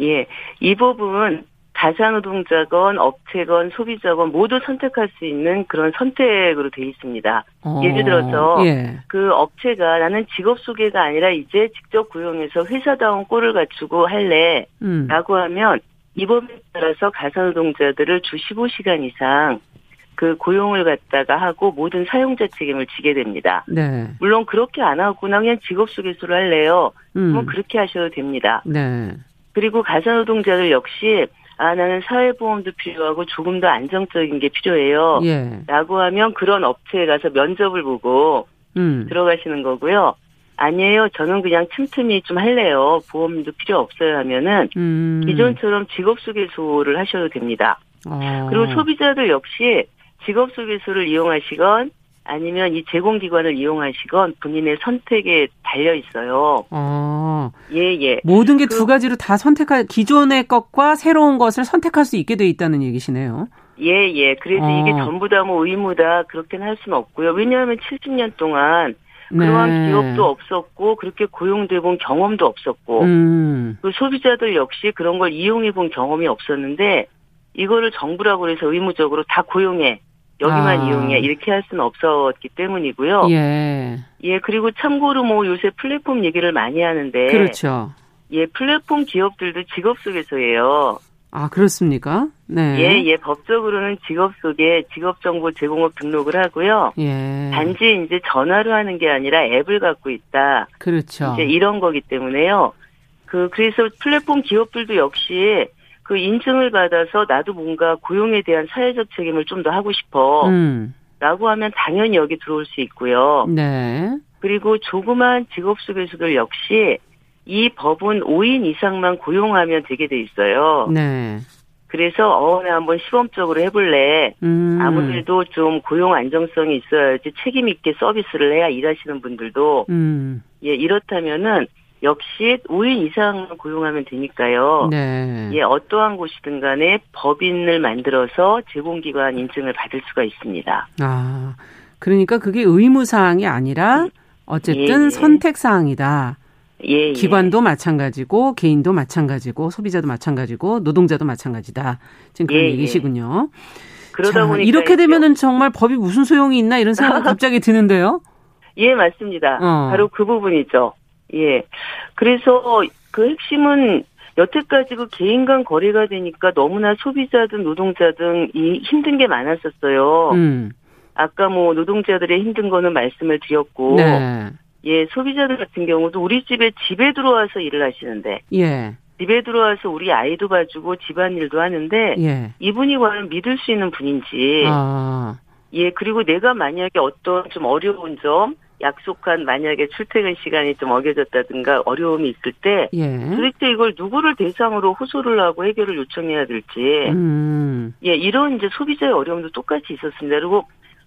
예. 이 법은 가사노동자건 업체건 소비자건 모두 선택할 수 있는 그런 선택으로 돼 있습니다. 어, 예를 들어서 예. 그 업체가 나는 직업 소개가 아니라 이제 직접 고용해서 회사다운 꼴을 갖추고 할래라고 음. 하면 이 법에 따라서 가사노동자들을 주 15시간 이상 그 고용을 갖다가 하고 모든 사용자 책임을 지게 됩니다. 네. 물론 그렇게 안 하고 그냥 직업 소개서를 할래요. 음. 그럼 그렇게 하셔도 됩니다. 네. 그리고 가사노동자들 역시 아, 나는 사회보험도 필요하고 조금 더 안정적인 게 필요해요. 예. 라고 하면 그런 업체에 가서 면접을 보고 음. 들어가시는 거고요. 아니에요. 저는 그냥 틈틈이 좀 할래요. 보험도 필요 없어요 하면은 음. 기존처럼 직업 소개소를 하셔도 됩니다. 어. 그리고 소비자들 역시 직업 소개소를 이용하시건 아니면 이 제공기관을 이용하시건 본인의 선택에 달려 있어요. 어. 예, 예. 모든 게두 그, 가지로 다 선택할, 기존의 것과 새로운 것을 선택할 수 있게 돼 있다는 얘기시네요. 예, 예. 그래서 어. 이게 전부 다 뭐 의무다, 그렇게는 할 수는 없고요. 왜냐하면 70년 동안 그러한 네. 기업도 없었고 그렇게 고용돼 본 경험도 없었고 음. 그 소비자들 역시 그런 걸 이용해 본 경험이 없었는데 이거를 정부라고 해서 의무적으로 다 고용해 여기만 아. 이용해 이렇게 할 수는 없었기 때문이고요. 예. 예 그리고 참고로 뭐 요새 플랫폼 얘기를 많이 하는데 그렇죠. 예 플랫폼 기업들도 직업 속에서예요. 아, 그렇습니까? 네. 예, 예, 법적으로는 직업 속에 직업 정보 제공업 등록을 하고요. 예. 단지 이제 전화로 하는 게 아니라 앱을 갖고 있다. 그렇죠. 이제 이런 거기 때문에요. 그, 그래서 플랫폼 기업들도 역시 그 인증을 받아서 나도 뭔가 고용에 대한 사회적 책임을 좀 더 하고 싶어. 음. 라고 하면 당연히 여기 들어올 수 있고요. 네. 그리고 조그만 직업 속에서도 역시 이 법은 5인 이상만 고용하면 되게 돼 있어요. 네. 그래서 어, 나 한번 시범적으로 해볼래. 음. 아무래도 좀 고용 안정성이 있어야지 책임 있게 서비스를 해야 일하시는 분들도 음. 예 이렇다면은 역시 5인 이상만 고용하면 되니까요. 네. 예 어떠한 곳이든 간에 법인을 만들어서 제공기관 인증을 받을 수가 있습니다. 아 그러니까 그게 의무 사항이 아니라 어쨌든 예. 선택 사항이다. 예, 예. 기관도 마찬가지고 개인도 마찬가지고 소비자도 마찬가지고 노동자도 마찬가지다. 지금 그런 예, 예. 얘기시군요. 그러다 보니 이렇게 되면은 정말 법이 무슨 소용이 있나 이런 생각이 갑자기 드는데요. 예, 맞습니다. 어. 바로 그 부분이죠. 예. 그래서 그 핵심은 여태까지 그 개인 간 거래가 되니까 너무나 소비자든 노동자든 이 힘든 게 많았었어요. 음. 아까 뭐 노동자들의 힘든 거는 말씀을 드렸고 네. 예, 소비자들 같은 경우도 우리 집에 집에 들어와서 일을 하시는데 예. 집에 들어와서 우리 아이도 봐주고 집안일도 하는데 예. 이분이 과연 믿을 수 있는 분인지 아. 예 그리고 내가 만약에 어떤 좀 어려운 점 약속한 만약에 출퇴근 시간이 좀 어겨졌다든가 어려움이 있을 때 예. 도대체 이걸 누구를 대상으로 호소를 하고 해결을 요청해야 될지 음. 예 이런 이제 소비자의 어려움도 똑같이 있었습니다. 그리고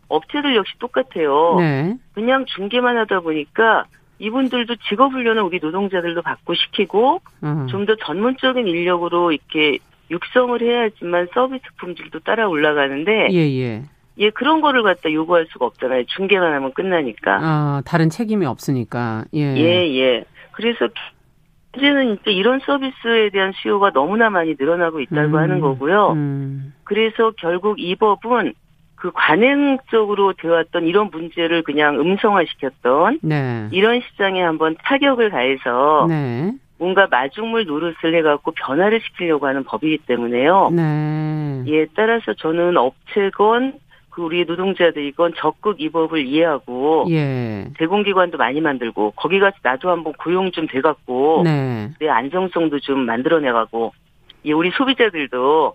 업체들 역시 똑같아요. 네. 그냥 중개만 하다 보니까 이분들도 직업 훈련을 우리 노동자들도 받고 시키고 음. 좀더 전문적인 인력으로 이렇게 육성을 해야지만 서비스 품질도 따라 올라가는데 예, 예. 예, 그런 거를 갖다 요구할 수가 없잖아요. 중개만 하면 끝나니까. 아, 다른 책임이 없으니까. 예. 예, 예. 그래서 이제는 이제 이런 서비스에 대한 수요가 너무나 많이 늘어나고 있다고 음, 하는 거고요. 음. 그래서 결국 이 법은 그 관행적으로 되었던 이런 문제를 그냥 음성화시켰던 네. 이런 시장에 한번 타격을 가해서 네. 뭔가 마중물 노릇을 해갖고 변화를 시키려고 하는 법이기 때문에요. 네. 예, 따라서 저는 업체건 그 우리 노동자들 이건 적극 이 법을 이해하고 예. 대공기관도 많이 만들고 거기 가서 나도 한번 고용 좀 돼갖고 네. 내 안정성도 좀 만들어내가고 예, 우리 소비자들도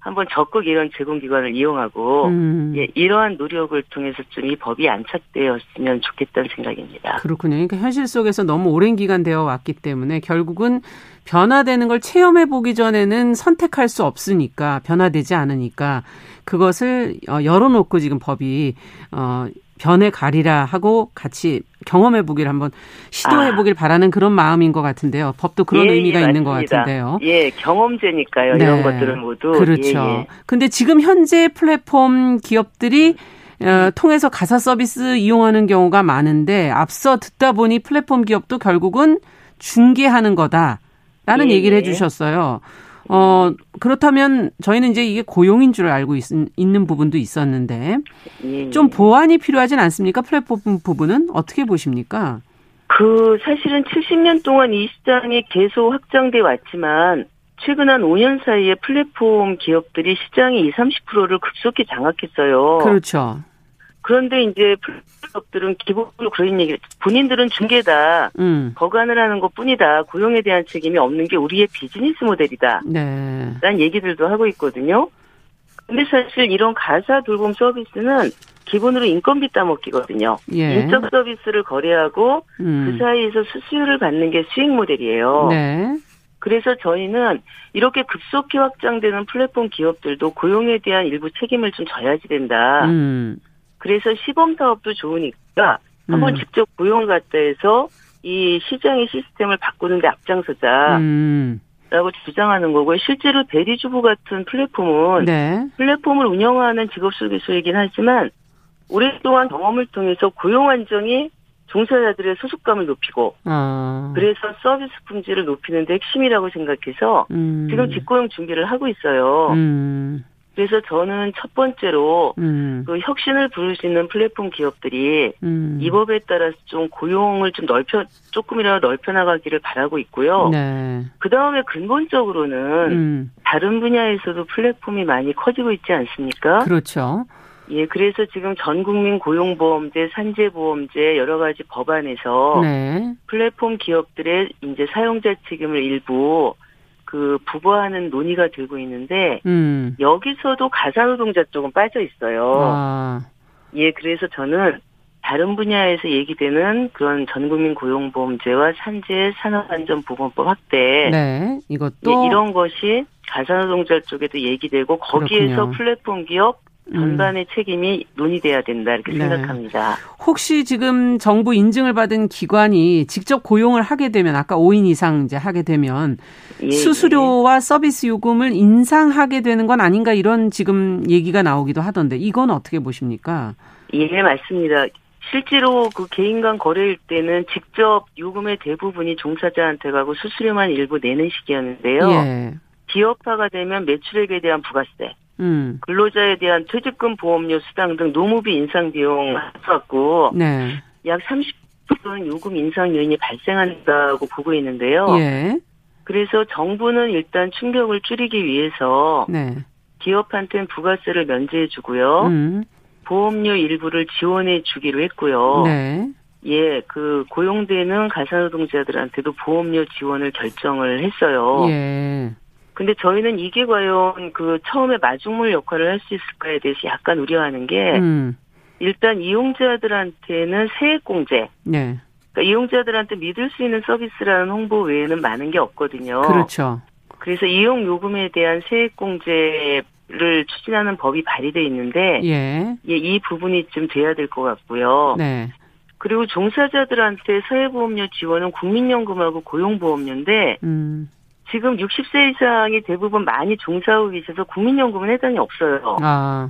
한번 적극 이런 제공기관을 이용하고 음. 예, 이러한 노력을 통해서 좀 이 법이 안착되었으면 좋겠다는 생각입니다. 그렇군요. 그러니까 현실 속에서 너무 오랜 기간 되어 왔기 때문에 결국은 변화되는 걸 체험해 보기 전에는 선택할 수 없으니까 변화되지 않으니까 그것을 어, 열어놓고 지금 법이 어 변해 가리라 하고 같이 경험해 보기를 한번 시도해 보길 아. 바라는 그런 마음인 것 같은데요. 법도 그런 예, 의미가 예, 있는 것 같은데요. 예, 경험제니까요. 네. 이런 것들은 모두. 그렇죠. 예, 예. 근데 지금 현재 플랫폼 기업들이 어, 통해서 가사 서비스 이용하는 경우가 많은데 앞서 듣다 보니 플랫폼 기업도 결국은 중개하는 거다라는 예, 얘기를 해 주셨어요. 어, 그렇다면 저희는 이제 이게 고용인 줄 알고 있, 는 부분도 있었는데 예. 좀 보완이 필요하진 않습니까? 플랫폼 부분은 어떻게 보십니까? 그 사실은 70년 동안 이 시장이 계속 확장돼 왔지만 최근 한 5년 사이에 플랫폼 기업들이 시장의 20, 30%를 급속히 장악했어요. 그렇죠. 그런데 이제 기업들은 기본적으로 그런 얘기, 본인들은 중개다, 음. 거간을 하는 것 뿐이다, 고용에 대한 책임이 없는 게 우리의 비즈니스 모델이다. 네. 라는 얘기들도 하고 있거든요. 근데 사실 이런 가사 돌봄 서비스는 기본으로 인건비 따먹기거든요. 예. 인적 서비스를 거래하고 음. 그 사이에서 수수료를 받는 게 수익 모델이에요. 네. 그래서 저희는 이렇게 급속히 확장되는 플랫폼 기업들도 고용에 대한 일부 책임을 좀 져야지 된다. 음. 그래서 시범 사업도 좋으니까 한번 음. 직접 고용 갖다 해서 이 시장의 시스템을 바꾸는데 앞장서자. 음. 라고 주장하는 거고요. 실제로 대리주부 같은 플랫폼은 네. 플랫폼을 운영하는 직업소개소이긴 하지만 오랫동안 경험을 통해서 고용 안정이 종사자들의 소속감을 높이고 아. 그래서 서비스 품질을 높이는 데 핵심이라고 생각해서 음. 지금 직고용 준비를 하고 있어요. 음. 그래서 저는 첫 번째로 음. 그 혁신을 부를 수 있는 플랫폼 기업들이 음. 이 법에 따라서 좀 고용을 좀 넓혀 조금이라도 넓혀 나가기를 바라고 있고요. 네. 그 다음에 근본적으로는 음. 다른 분야에서도 플랫폼이 많이 커지고 있지 않습니까? 그렇죠. 예, 그래서 지금 전 국민 고용보험제, 산재보험제 여러 가지 법안에서 네. 플랫폼 기업들의 이제 사용자 책임을 일부 그 부과하는 논의가 되고 있는데 음. 여기서도 가사노동자 쪽은 빠져 있어요. 아. 예, 그래서 저는 다른 분야에서 얘기되는 그런 전국민 고용보험제와 산재 산업안전보건법 확대, 네, 이것도 예, 이런 것이 가사노동자 쪽에도 얘기되고 거기에서 그렇군요. 플랫폼 기업 전반의 음. 책임이 논의돼야 된다 이렇게 네. 생각합니다. 혹시 지금 정부 인증을 받은 기관이 직접 고용을 하게 되면 아까 5인 이상 이제 하게 되면 예, 수수료와 예. 서비스 요금을 인상하게 되는 건 아닌가 이런 지금 얘기가 나오기도 하던데 이건 어떻게 보십니까? 예, 맞습니다. 실제로 그 개인 간 거래일 때는 직접 요금의 대부분이 종사자한테 가고 수수료만 일부 내는 시기였는데요. 예. 기업화가 되면 매출액에 대한 부가세, 음. 근로자에 대한 퇴직금 보험료 수당 등 노무비 인상 비용 합쳐갖고 네. 약 30%는 요금 인상 요인이 발생한다고 보고 있는데요. 예. 그래서 정부는 일단 충격을 줄이기 위해서 네. 기업한테는 부가세를 면제해 주고요. 음. 보험료 일부를 지원해 주기로 했고요. 네. 예, 그 고용되는 가사노동자들한테도 보험료 지원을 결정을 했어요. 예. 근데 저희는 이게 과연 그 처음에 마중물 역할을 할 수 있을까에 대해서 약간 우려하는 게 음. 일단 이용자들한테는 세액 공제. 네. 그러니까 이용자들한테 믿을 수 있는 서비스라는 홍보 외에는 많은 게 없거든요. 그렇죠. 그래서 이용 요금에 대한 세액 공제를 추진하는 법이 발의돼 있는데 예. 예, 이 부분이 좀 돼야 될 것 같고요. 네. 그리고 종사자들한테 사회보험료 지원은 국민연금하고 고용보험료인데 음. 지금 60세 이상이 대부분 많이 종사하고 계셔서 국민연금은 해당이 없어요. 아.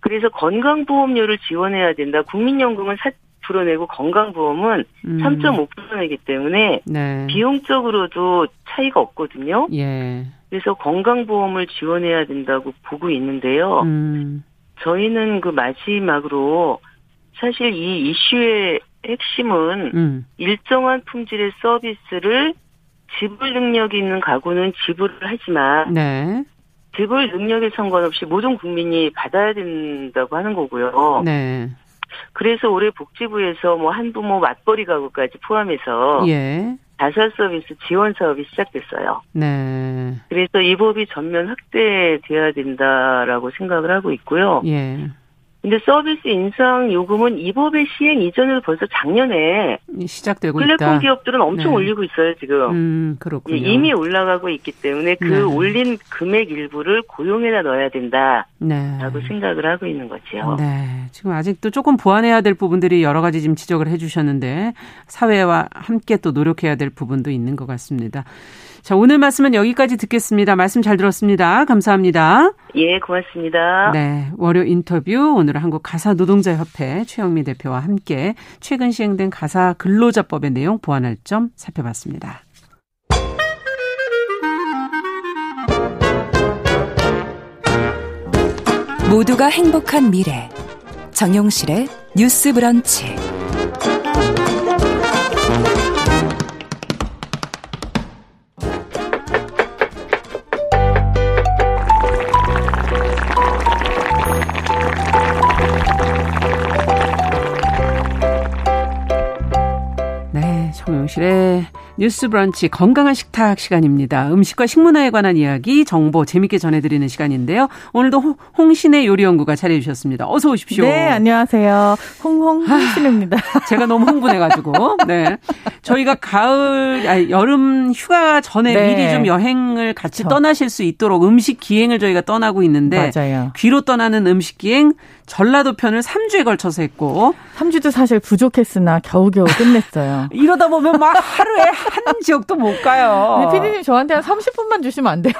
그래서 건강보험료를 지원해야 된다. 국민연금은 4% 내고 건강보험은 음. 3.5%이기 때문에 네. 비용적으로도 차이가 없거든요. 예. 그래서 건강보험을 지원해야 된다고 보고 있는데요. 음. 저희는 그 마지막으로 사실 이 이슈의 핵심은 음. 일정한 품질의 서비스를 지불 능력이 있는 가구는 지불을 하지만 네. 지불 능력에 상관없이 모든 국민이 받아야 된다고 하는 거고요. 네. 그래서 올해 복지부에서 뭐 한부모 맞벌이 가구까지 포함해서 예. 자살 서비스 지원 사업이 시작됐어요. 네. 그래서 이 법이 전면 확대돼야 된다라고 생각을 하고 있고요. 예. 근데 서비스 인상 요금은 이 법의 시행 이전에도 벌써 작년에 시작되고 플랫폼 있다. 기업들은 엄청 네. 올리고 있어요 지금. 음, 그렇군요. 이미 올라가고 있기 때문에 그 네. 올린 금액 일부를 고용에다 넣어야 된다라고 네. 생각을 하고 있는 거죠. 네. 지금 아직도 조금 보완해야 될 부분들이 여러 가지 지금 지적을 해주셨는데 사회와 함께 또 노력해야 될 부분도 있는 것 같습니다. 자, 오늘 말씀은 여기까지 듣겠습니다. 말씀 잘 들었습니다. 감사합니다. 예, 고맙습니다. 네, 월요 인터뷰 오늘은 한국 가사 노동자 협회 최영미 대표와 함께 최근 시행된 가사 근로자법의 내용 보완할 점 살펴봤습니다. 모두가 행복한 미래 정용실의 뉴스 브런치 정용실의 뉴스 브런치 건강한 식탁 시간입니다. 음식과 식문화에 관한 이야기 정보 재밌게 전해드리는 시간인데요. 오늘도 홍신의 요리연구가 차려주셨습니다. 어서 오십시오. 네, 안녕하세요. 홍홍 홍신입니다. 제가 너무 흥분해가지고 네 저희가 가을 아니, 여름 휴가 전에 네. 미리 좀 여행을 같이 그렇죠. 떠나실 수 있도록 음식 기행을 저희가 떠나고 있는데 맞아요. 귀로 떠나는 음식 기행 전라도 편을 3주에 걸쳐서 했고 3주도 사실 부족했으나 겨우겨우 끝냈어요. 이러다 보면 막 하루에 한 지역도 못 가요. 피디님 저한테 한 30분만 주시면 안 돼요?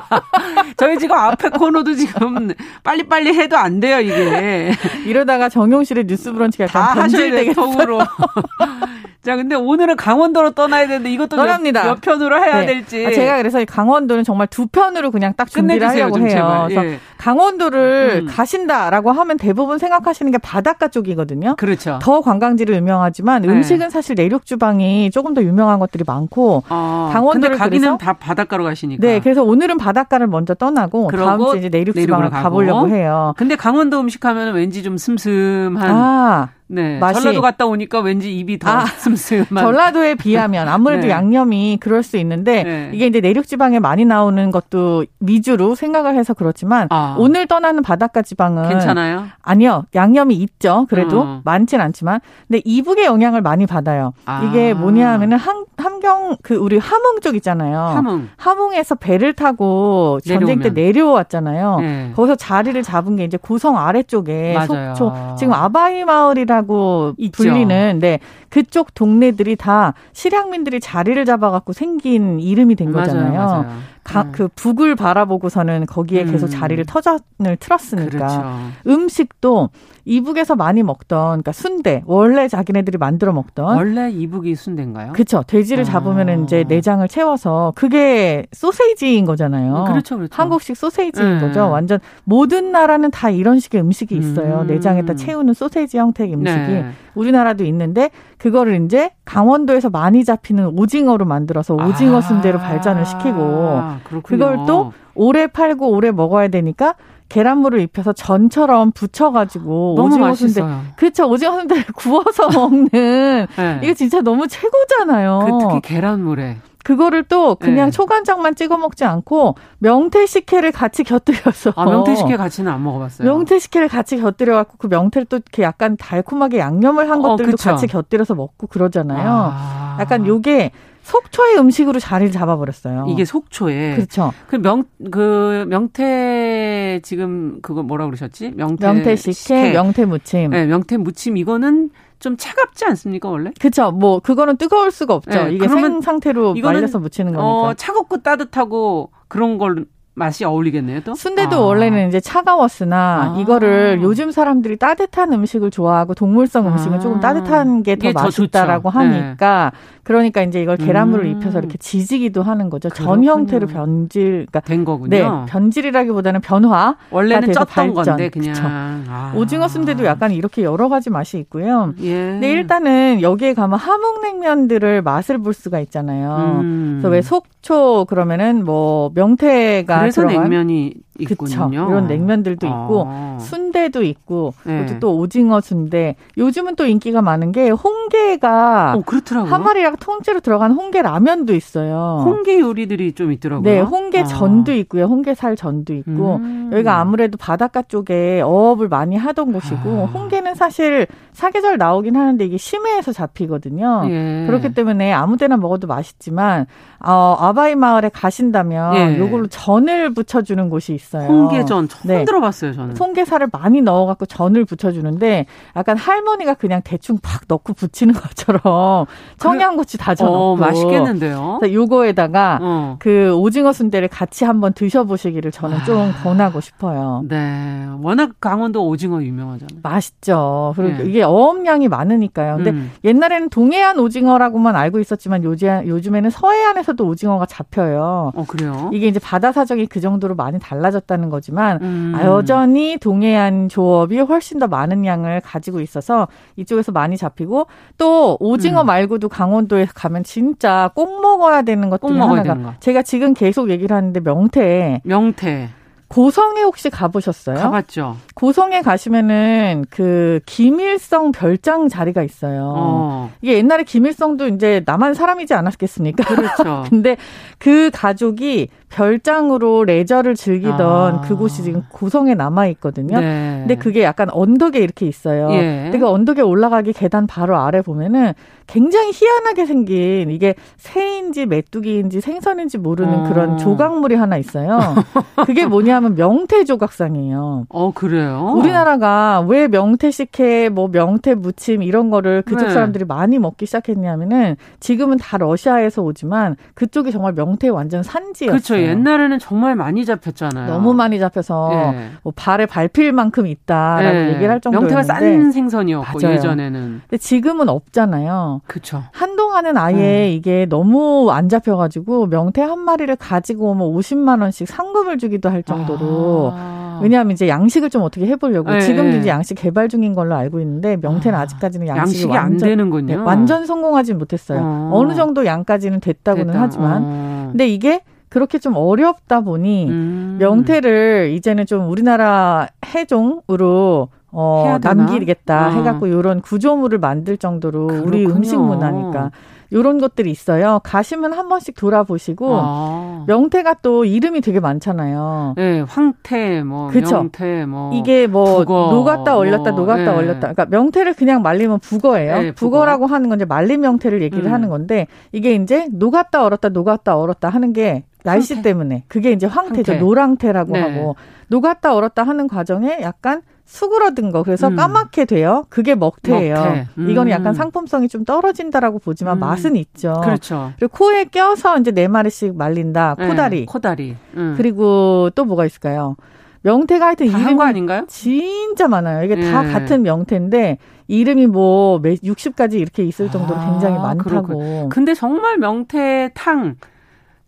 저희 지금 앞에 코너도 지금 빨리빨리 해도 안 돼요, 이게. 이러다가 정용 실의 뉴스 브런치가 약간 변질되겠어요. 자, 근데 오늘은 강원도로 떠나야 되는데 이것도 떠납니다. 몇, 몇 편으로 해야 네. 될지. 아, 제가 그래서 강원도는 정말 두 편으로 그냥 딱 준비를 하려고 해요. 그래서 예. 강원도를 음. 가신다라고 하면 대부분 생각하시는 게 바닷가 쪽이거든요. 그렇죠. 더 관광지로 유명하지만 네. 음식은 사실 내륙 주방이 조금 더 유명한 것들이 많고 아, 강원도를 가기는 다 바닷가로 가시니까. 네, 그래서 오늘은 바닷가를 먼저 떠나고 다음 주 이제 내륙 주방을 가보려고 해요. 근데 강원도 음식 하면 왠지 좀 슴슴한 아. 네. 맛이. 전라도 갔다 오니까 왠지 입이 더 아, 슴슴한. 전라도에 비하면 아무래도 네. 양념이 그럴 수 있는데 네. 이게 이제 내륙 지방에 많이 나오는 것도 위주로 생각을 해서 그렇지만 아. 오늘 떠나는 바닷가 지방은 괜찮아요? 아니요. 양념이 있죠. 그래도 어. 많진 않지만 근데 이북의 영향을 많이 받아요. 아. 이게 뭐냐 하면은 한, 함경 그 우리 함흥 쪽 있잖아요. 함흥. 함흥에서 배를 타고 전쟁 때 내려왔잖아요. 네. 거기서 자리를 잡은 게 이제 고성 아래쪽에 맞아요. 속초 지금 아바이 마을이라 동네라고 있죠. 불리는 네 그쪽 동네들이 다 실향민들이 자리를 잡아갖고 생긴 이름이 된 거잖아요. 맞아요, 맞아요. 가, 음. 그 북을 바라보고서는 거기에 계속 음. 자리를 터전을 틀었으니까 그렇죠. 음식도 이북에서 많이 먹던 그러니까 순대 원래 자기네들이 만들어 먹던 원래 이북이 순대인가요? 그렇죠. 돼지를 아. 잡으면 이제 내장을 채워서 그게 소세지인 거잖아요. 그렇죠, 그렇죠. 한국식 소세지인 네. 거죠. 완전 모든 나라는 다 이런 식의 음식이 있어요. 음. 내장에다 채우는 소세지 형태의 음식이 네. 우리나라도 있는데 그거를 이제 강원도에서 많이 잡히는 오징어로 만들어서 오징어 아. 순대로 발전을 시키고 그렇군요. 그걸 또 오래 팔고 오래 먹어야 되니까 계란물을 입혀서 전처럼 부쳐가지고 오징어 순대, 그렇죠 오징어 순대를 구워서 먹는 네. 이게 진짜 너무 최고잖아요. 그 특히 계란물에 그거를 또 그냥 네. 초간장만 찍어 먹지 않고 명태 식혜를 같이 곁들여서 아 명태 식혜 같이는 안 먹어봤어요. 명태 식혜를 같이 곁들여 갖고 그 명태를 또 이렇게 약간 달콤하게 양념을 한 어, 것들도 어, 같이 곁들여서 먹고 그러잖아요. 아. 약간 요게 속초의 음식으로 자리를 잡아버렸어요. 이게 속초에. 그렇죠. 그 명, 그 명태, 지금 그거 뭐라 그러셨지? 명태. 명태 식혜, 명태 무침. 네, 명태 무침 이거는 좀 차갑지 않습니까 원래? 그렇죠. 뭐 그거는 뜨거울 수가 없죠. 네, 이게 생 상태로 말려서 무치는 거니까. 어, 차갑고 따뜻하고 그런 걸 맛이 어울리겠네요, 또? 순대도 아. 원래는 이제 차가웠으나 아. 이거를 요즘 사람들이 따뜻한 음식을 좋아하고 동물성 음식은 아. 조금 따뜻한 게 더 맛있다라고 더 네. 하니까 네. 그러니까 이제 이걸 계란물을 음. 입혀서 이렇게 지지기도 하는 거죠. 그렇군요. 전 형태로 변질 그러니까 된 거군요. 네, 변질이라기보다는 변화. 원래는 쪘던 발전. 건데 그냥 아. 오징어 순대도 약간 이렇게 여러 가지 맛이 있고요. 예. 근데 일단은 여기에 가면 함흥냉면들을 맛을 볼 수가 있잖아요. 음. 그래서 왜 속초 그러면은 뭐 명태가 그래서 들어간 냉면이 있군요. 그쵸. 이런 냉면들도 아. 있고 순대도 있고 네. 또 오징어 순대. 요즘은 또 인기가 많은 게 홍게가 어, 그렇더라고요. 한 마리랑 통째로 들어간 홍게 라면도 있어요. 홍게 요리들이 좀 있더라고요. 네, 홍게 아. 전도 있고요. 홍게 살 전도 있고 음. 여기가 아무래도 바닷가 쪽에 어업을 많이 하던 곳이고 아. 홍게는 사실 사계절 나오긴 하는데 이게 심해에서 잡히거든요. 예. 그렇기 때문에 아무데나 먹어도 맛있지만 어, 아바이 마을에 가신다면 예. 요걸로 전을 붙여주는 곳이 있어요. 홍게전 처음 네. 들어봤어요, 저는. 홍게살을 많이 넣어갖고 전을 붙여주는데 약간 할머니가 그냥 대충 팍 넣고 붙이는 것처럼 청양고 추 다져 넣고 어, 맛있겠는데요. 요거에다가 어. 그 오징어 순대를 같이 한번 드셔보시기를 저는 좀 아. 권하고 싶어요. 네, 워낙 강원도 오징어 유명하잖아요. 맛있죠. 그리고 네. 이게 어업량이 많으니까요. 근데 음. 옛날에는 동해안 오징어라고만 알고 있었지만 요즘 요즘에는 서해안에서도 오징어가 잡혀요. 어 그래요? 이게 이제 바다 사정이 그 정도로 많이 달라졌다는 거지만 음. 아, 여전히 동해안 조업이 훨씬 더 많은 양을 가지고 있어서 이쪽에서 많이 잡히고 또 오징어 음. 말고도 강원도 에 가면 진짜 꼭 먹어야 되는 것 중에 하나가 되는 제가 지금 계속 얘기를 하는데 명태. 명태. 고성에 혹시 가보셨어요? 가봤죠. 고성에 가시면은 그 김일성 별장 자리가 있어요. 어. 이게 옛날에 김일성도 이제 남한 사람이지 않았겠습니까? 그렇죠. 근데 그 가족이 별장으로 레저를 즐기던 아. 그곳이 지금 고성에 남아 있거든요. 네. 근데 그게 약간 언덕에 이렇게 있어요. 예. 근데 그 언덕에 올라가기 계단 바로 아래 보면은 굉장히 희한하게 생긴 이게 새인지 메뚜기인지 생선인지 모르는 어. 그런 조각물이 하나 있어요. 그게 뭐냐 면 명태 조각상이에요. 어 그래요. 우리나라가 왜 명태 식혜, 뭐 명태 무침 이런 거를 그쪽 네. 사람들이 많이 먹기 시작했냐면은 지금은 다 러시아에서 오지만 그쪽이 정말 명태 완전 산지였어요. 그렇죠. 옛날에는 정말 많이 잡혔잖아요. 너무 많이 잡혀서 네. 뭐 발에 밟힐 만큼 있다라고 네. 얘기를 할 정도였는데 명태가 싼 생선이었고 맞아요. 예전에는. 근데 지금은 없잖아요. 그렇죠. 한동안은 아예 음. 이게 너무 안 잡혀가지고 명태 한 마리를 가지고 오면 50만 원씩 상금을 주기도 할 정도로. 아. 왜냐하면 이제 양식을 좀 어떻게 해보려고 네. 지금도 이제 양식 개발 중인 걸로 알고 있는데 명태는 아, 직까지는 양식이, 양식이 완전, 안 되는군요. 네, 완전 성공하진 못했어요. 어. 느 정도 양까지는 됐다고는 됐다. 하지만 어. 근데 이게 그렇게 좀 어렵다 보니 음. 명태를 이제는 좀 우리나라 해종으로 어, 남기겠다 어. 해갖고 이런 구조물을 만들 정도로 그렇군요. 우리 음식 문화니까 요런 것들이 있어요. 가시면 한 번씩 돌아보시고 아. 명태가 또 이름이 되게 많잖아요. 네, 황태 뭐 그쵸? 명태 뭐 이게 뭐 북어, 녹았다 얼렸다 뭐, 녹았다 네. 얼렸다. 그러니까 명태를 그냥 말리면 북어예요. 네, 북어. 라고 하는 건 이제 말린 명태를 얘기를 음. 하는 건데 이게 이제 녹았다 얼었다 녹았다 얼었다 하는 게 날씨 황태. 때문에 그게 이제 황태죠. 황태. 노랑태라고 네. 하고 녹았다 얼었다 하는 과정에 약간 수그러든 거 그래서 음. 까맣게 돼요. 그게 먹태예요. 먹태. 음. 이거는 약간 상품성이 좀 떨어진다라고 보지만 음. 맛은 있죠. 그렇죠. 그리고 코에 껴서 이제 네 마리씩 말린다. 네, 코다리. 네, 코다리. 음. 그리고 또 뭐가 있을까요? 명태가 하여튼 이름이 거 아닌가요? 진짜 많아요. 이게 네. 다 같은 명태인데 이름이 뭐 60가지 이렇게 있을 정도로 아, 굉장히 많다고. 그렇군. 근데 정말 명태탕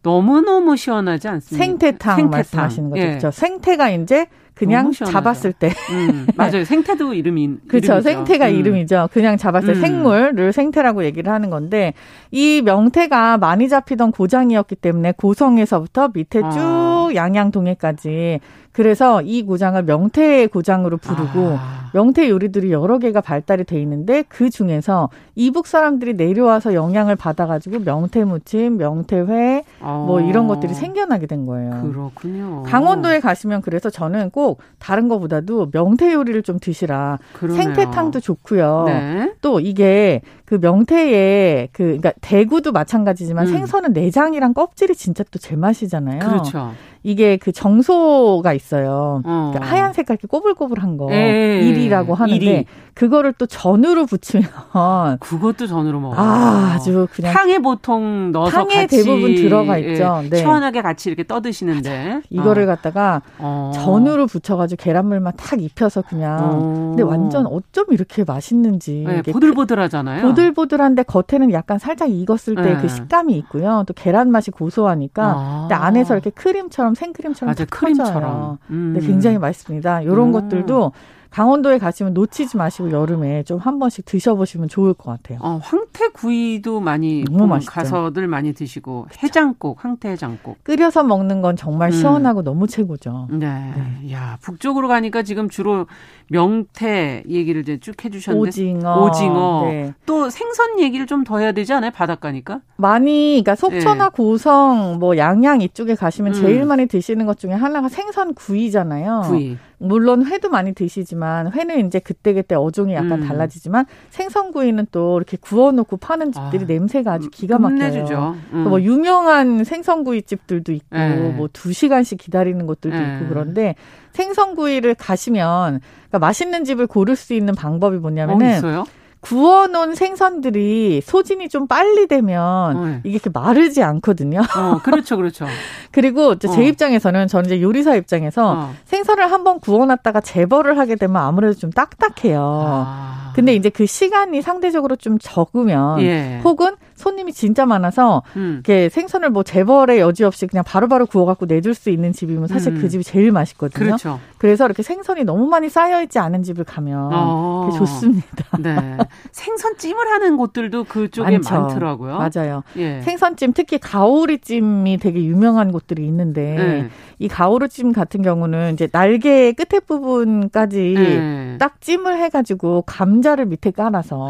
너무너무 시원하지 않습니까? 생태탕, 생태탕. 말씀하시는 거죠. 예. 그렇죠. 생태가 이제 그냥 잡았을 때. 음, 맞아요. 생태도 이름이 그렇죠. 생태가 음. 이름이죠. 그냥 잡았을 때 음. 생물을 생태라고 얘기를 하는 건데 이 명태가 많이 잡히던 고장이었기 때문에 고성에서부터 밑에 쭉 아. 양양 동해까지 그래서 이 고장을 명태 고장으로 부르고 아. 명태 요리들이 여러 개가 발달이 돼 있는데 그 중에서 이북 사람들이 내려와서 영향을 받아가지고 명태 무침, 명태회 아. 뭐 이런 것들이 생겨나게 된 거예요. 그렇군요. 강원도에 가시면 그래서 저는 꼭 다른 거보다도 명태 요리를 좀 드시라. 그러네요. 생태탕도 좋고요. 네. 또 이게 그 명태에 그 그러니까 대구도 마찬가지지만 음. 생선은 내장이랑 껍질이 진짜 또 제맛이잖아요. 그렇죠. 이게 그 정소가 있어요. 어. 그러니까 하얀 색깔 이렇게 꼬불꼬불한 거 에이, 일이라고 하는데 일이. 그거를 또 전으로 부치면 그것도 전으로 먹어요. 아, 주 그냥 탕에 보통 넣어서 탕에 대부분 들어가 있죠. 예, 네. 시원하게 같이 이렇게 떠드시는데 이거를 어. 갖다가 어. 전으로 부쳐가지고 계란물만 탁 입혀서 그냥 어. 근데 완전 어쩜 이렇게 맛있는지 네, 보들보들하잖아요. 보들 보들한데 겉에는 약간 살짝 익었을 때그 네. 식감이 있고요. 또 계란 맛이 고소하니까 아. 근데 안에서 이렇게 크림처럼 생크림처럼 맞아, 크림처럼 음. 네, 굉장히 맛있습니다. 이런 음. 것들도 강원도에 가시면 놓치지 마시고 여름에 좀 한 번씩 드셔보시면 좋을 것 같아요. 어, 황태구이도 많이. 가서들 많이 드시고 해장국, 황태 해장국 끓여서 먹는 건 정말 음. 시원하고 음. 너무 최고죠. 네. 네. 야 북쪽으로 가니까 지금 주로 명태 얘기를 이제 쭉 해주셨는데 오징어, 오징어 네. 또 생선 얘기를 좀 더 해야 되지 않아요? 바닷가니까 많이 그러니까 속초나 네. 고성 뭐 양양 이쪽에 가시면 음. 제일 많이 드시는 것 중에 하나가 생선 구이잖아요. 구이. 물론 회도 많이 드시지만 회는 이제 그때 그때 어종이 약간 음. 달라지지만 생선구이는 또 이렇게 구워놓고 파는 집들이 아, 냄새가 아주 기가 막혀요. 음. 뭐 유명한 생선구이 집들도 있고 네. 뭐두 시간씩 기다리는 곳들도 네. 있고 그런데 생선구이를 가시면 그러니까 맛있는 집을 고를 수 있는 방법이 뭐냐면은 어, 구워놓은 생선들이 소진이 좀 빨리 되면 네. 이게 이렇게 마르지 않거든요. 어, 그렇죠, 그렇죠. 그리고 제 어. 입장에서는 저는 이제 요리사 입장에서 어. 생선을 한번 구워놨다가 재벌을 하게 되면 아무래도 좀 딱딱해요. 아. 근데 이제 그 시간이 상대적으로 좀 적으면 예. 혹은 손님이 진짜 많아서 음. 이렇게 생선을 뭐 재벌의 여지 없이 그냥 바로바로 구워갖고 내줄 수 있는 집이면 사실 그 음. 그 집이 제일 맛있거든요. 그렇죠. 그래서 이렇게 생선이 너무 많이 쌓여 있지 않은 집을 가면 어. 좋습니다. 네. 생선찜을 하는 곳들도 그쪽에 많죠. 많더라고요. 맞아요. 예. 생선찜 특히 가오리찜이 되게 유명한 곳들이 있는데 예. 이 가오리찜 같은 경우는 이제 날개 끝에 부분까지 예. 딱 찜을 해가지고 감자를 밑에 깔아서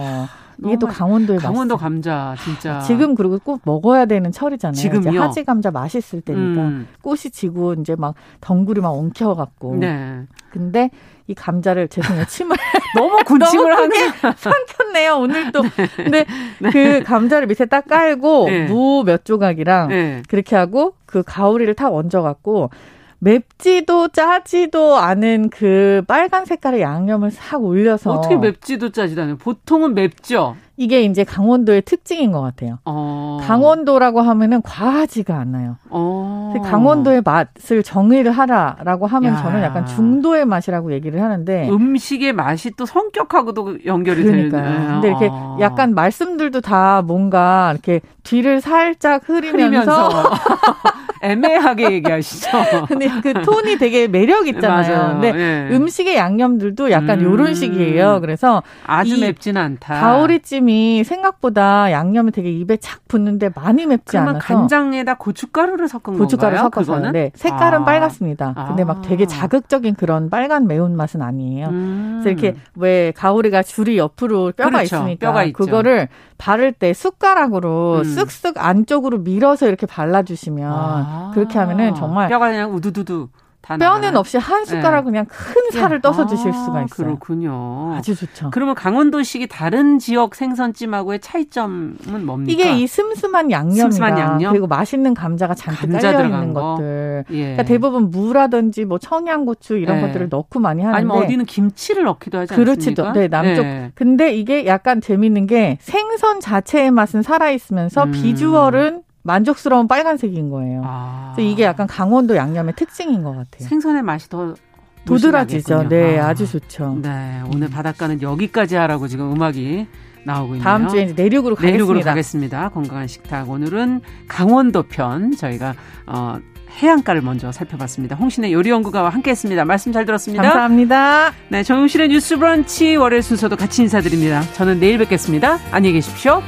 이게 또 강원도의 강원도 맛있어. 감자 진짜 지금 그리고 꼭 먹어야 되는 철이잖아요. 지금요? 하지 감자 맛있을 때니까 음. 꽃이 지고 이제 막 덩굴이 막 엉켜 갖고. 네. 근데 이 감자를 죄송해요 침을 너무 군침을 하네 삼켰네요 오늘 또 네. 근데 네. 그 감자를 밑에 딱 깔고 네. 무몇 조각이랑 네. 그렇게 하고 그 가오리를 탁 얹어갖고 맵지도 짜지도 않은 그 빨간 색깔의 양념을 싹 올려서 어떻게 맵지도 짜지도 않아요? 보통은 맵죠. 이게 이제 강원도의 특징인 것 같아요. 어. 강원도라고 하면은 과하지가 않아요. 어. 강원도의 맛을 정의를 하라라고 하면 야. 저는 약간 중도의 맛이라고 얘기를 하는데 음식의 맛이 또 성격하고도 연결이 그러니까요. 되는. 근데 이렇게 어. 약간 말씀들도 다 뭔가 이렇게 뒤를 살짝 흐리면서, 흐리면서. 애매하게 얘기하시죠. 근데 그 톤이 되게 매력 있잖아요. 맞아요. 근데 네. 음식의 양념들도 약간 음. 요런 식이에요. 그래서 아주 맵진 않다. 가오리찜이 생각보다 양념이 되게 입에 착 붙는데 많이 맵지 않아서 간장에다 고춧가루를 섞은 고춧가루 건가요? 섞어서 그거는? 네. 색깔은 아. 빨갛습니다. 근데 막 되게 아. 자극적인 그런 빨간 매운 맛은 아니에요. 음. 그래서 이렇게 왜 가오리가 줄이 옆으로 뼈가 그렇죠. 있으니까 뼈가 그거를 바를 때 숟가락으로 음. 쓱쓱 안쪽으로 밀어서 이렇게 발라주시면 아. 그렇게 하면은 정말 뼈가 그냥 우두두두 뼈는 없이 한 숟가락 네. 그냥 큰 살을 네. 떠서 드실 수가 있어요. 그렇군요. 아주 좋죠. 그러면 강원도식이 다른 지역 생선찜하고의 차이점은 뭡니까? 이게 이 슴슴한. 슴슴한 양념? 그리고 맛있는 감자가 잔뜩 감자 깔려 있는 것들. 예. 그러니까 대부분 무라든지 뭐 청양고추 이런 예. 것들을 넣고 많이 하는데 아니면 어디는 김치를 넣기도 하지 않습니까? 그렇죠. 네, 남쪽. 예. 근데 이게 약간 재밌는 게 생선 자체의 맛은 살아 있으면서 음. 비주얼은 만족스러운 빨간색인 거예요. 아. 그래서 이게 약간 강원도 양념의 특징인 것 같아요. 생선의 맛이 더 도드라지죠. 네, 아. 주 좋죠. 네, 오늘 음. 바닷가는 여기까지 하라고 지금 음악이 나오고 있네요. 다음 주에 이제 내륙으로 가겠습니다. 내륙으로 가겠습니다. 건강한 식탁 오늘은 강원도 편 저희가 어, 해안가를 먼저 살펴봤습니다. 홍신의 요리연구가와 함께했습니다. 말씀 잘 들었습니다. 감사합니다. 네, 정용실의 뉴스브런치 월요일 순서도 같이 인사드립니다. 저는 내일 뵙겠습니다. 안녕히 계십시오.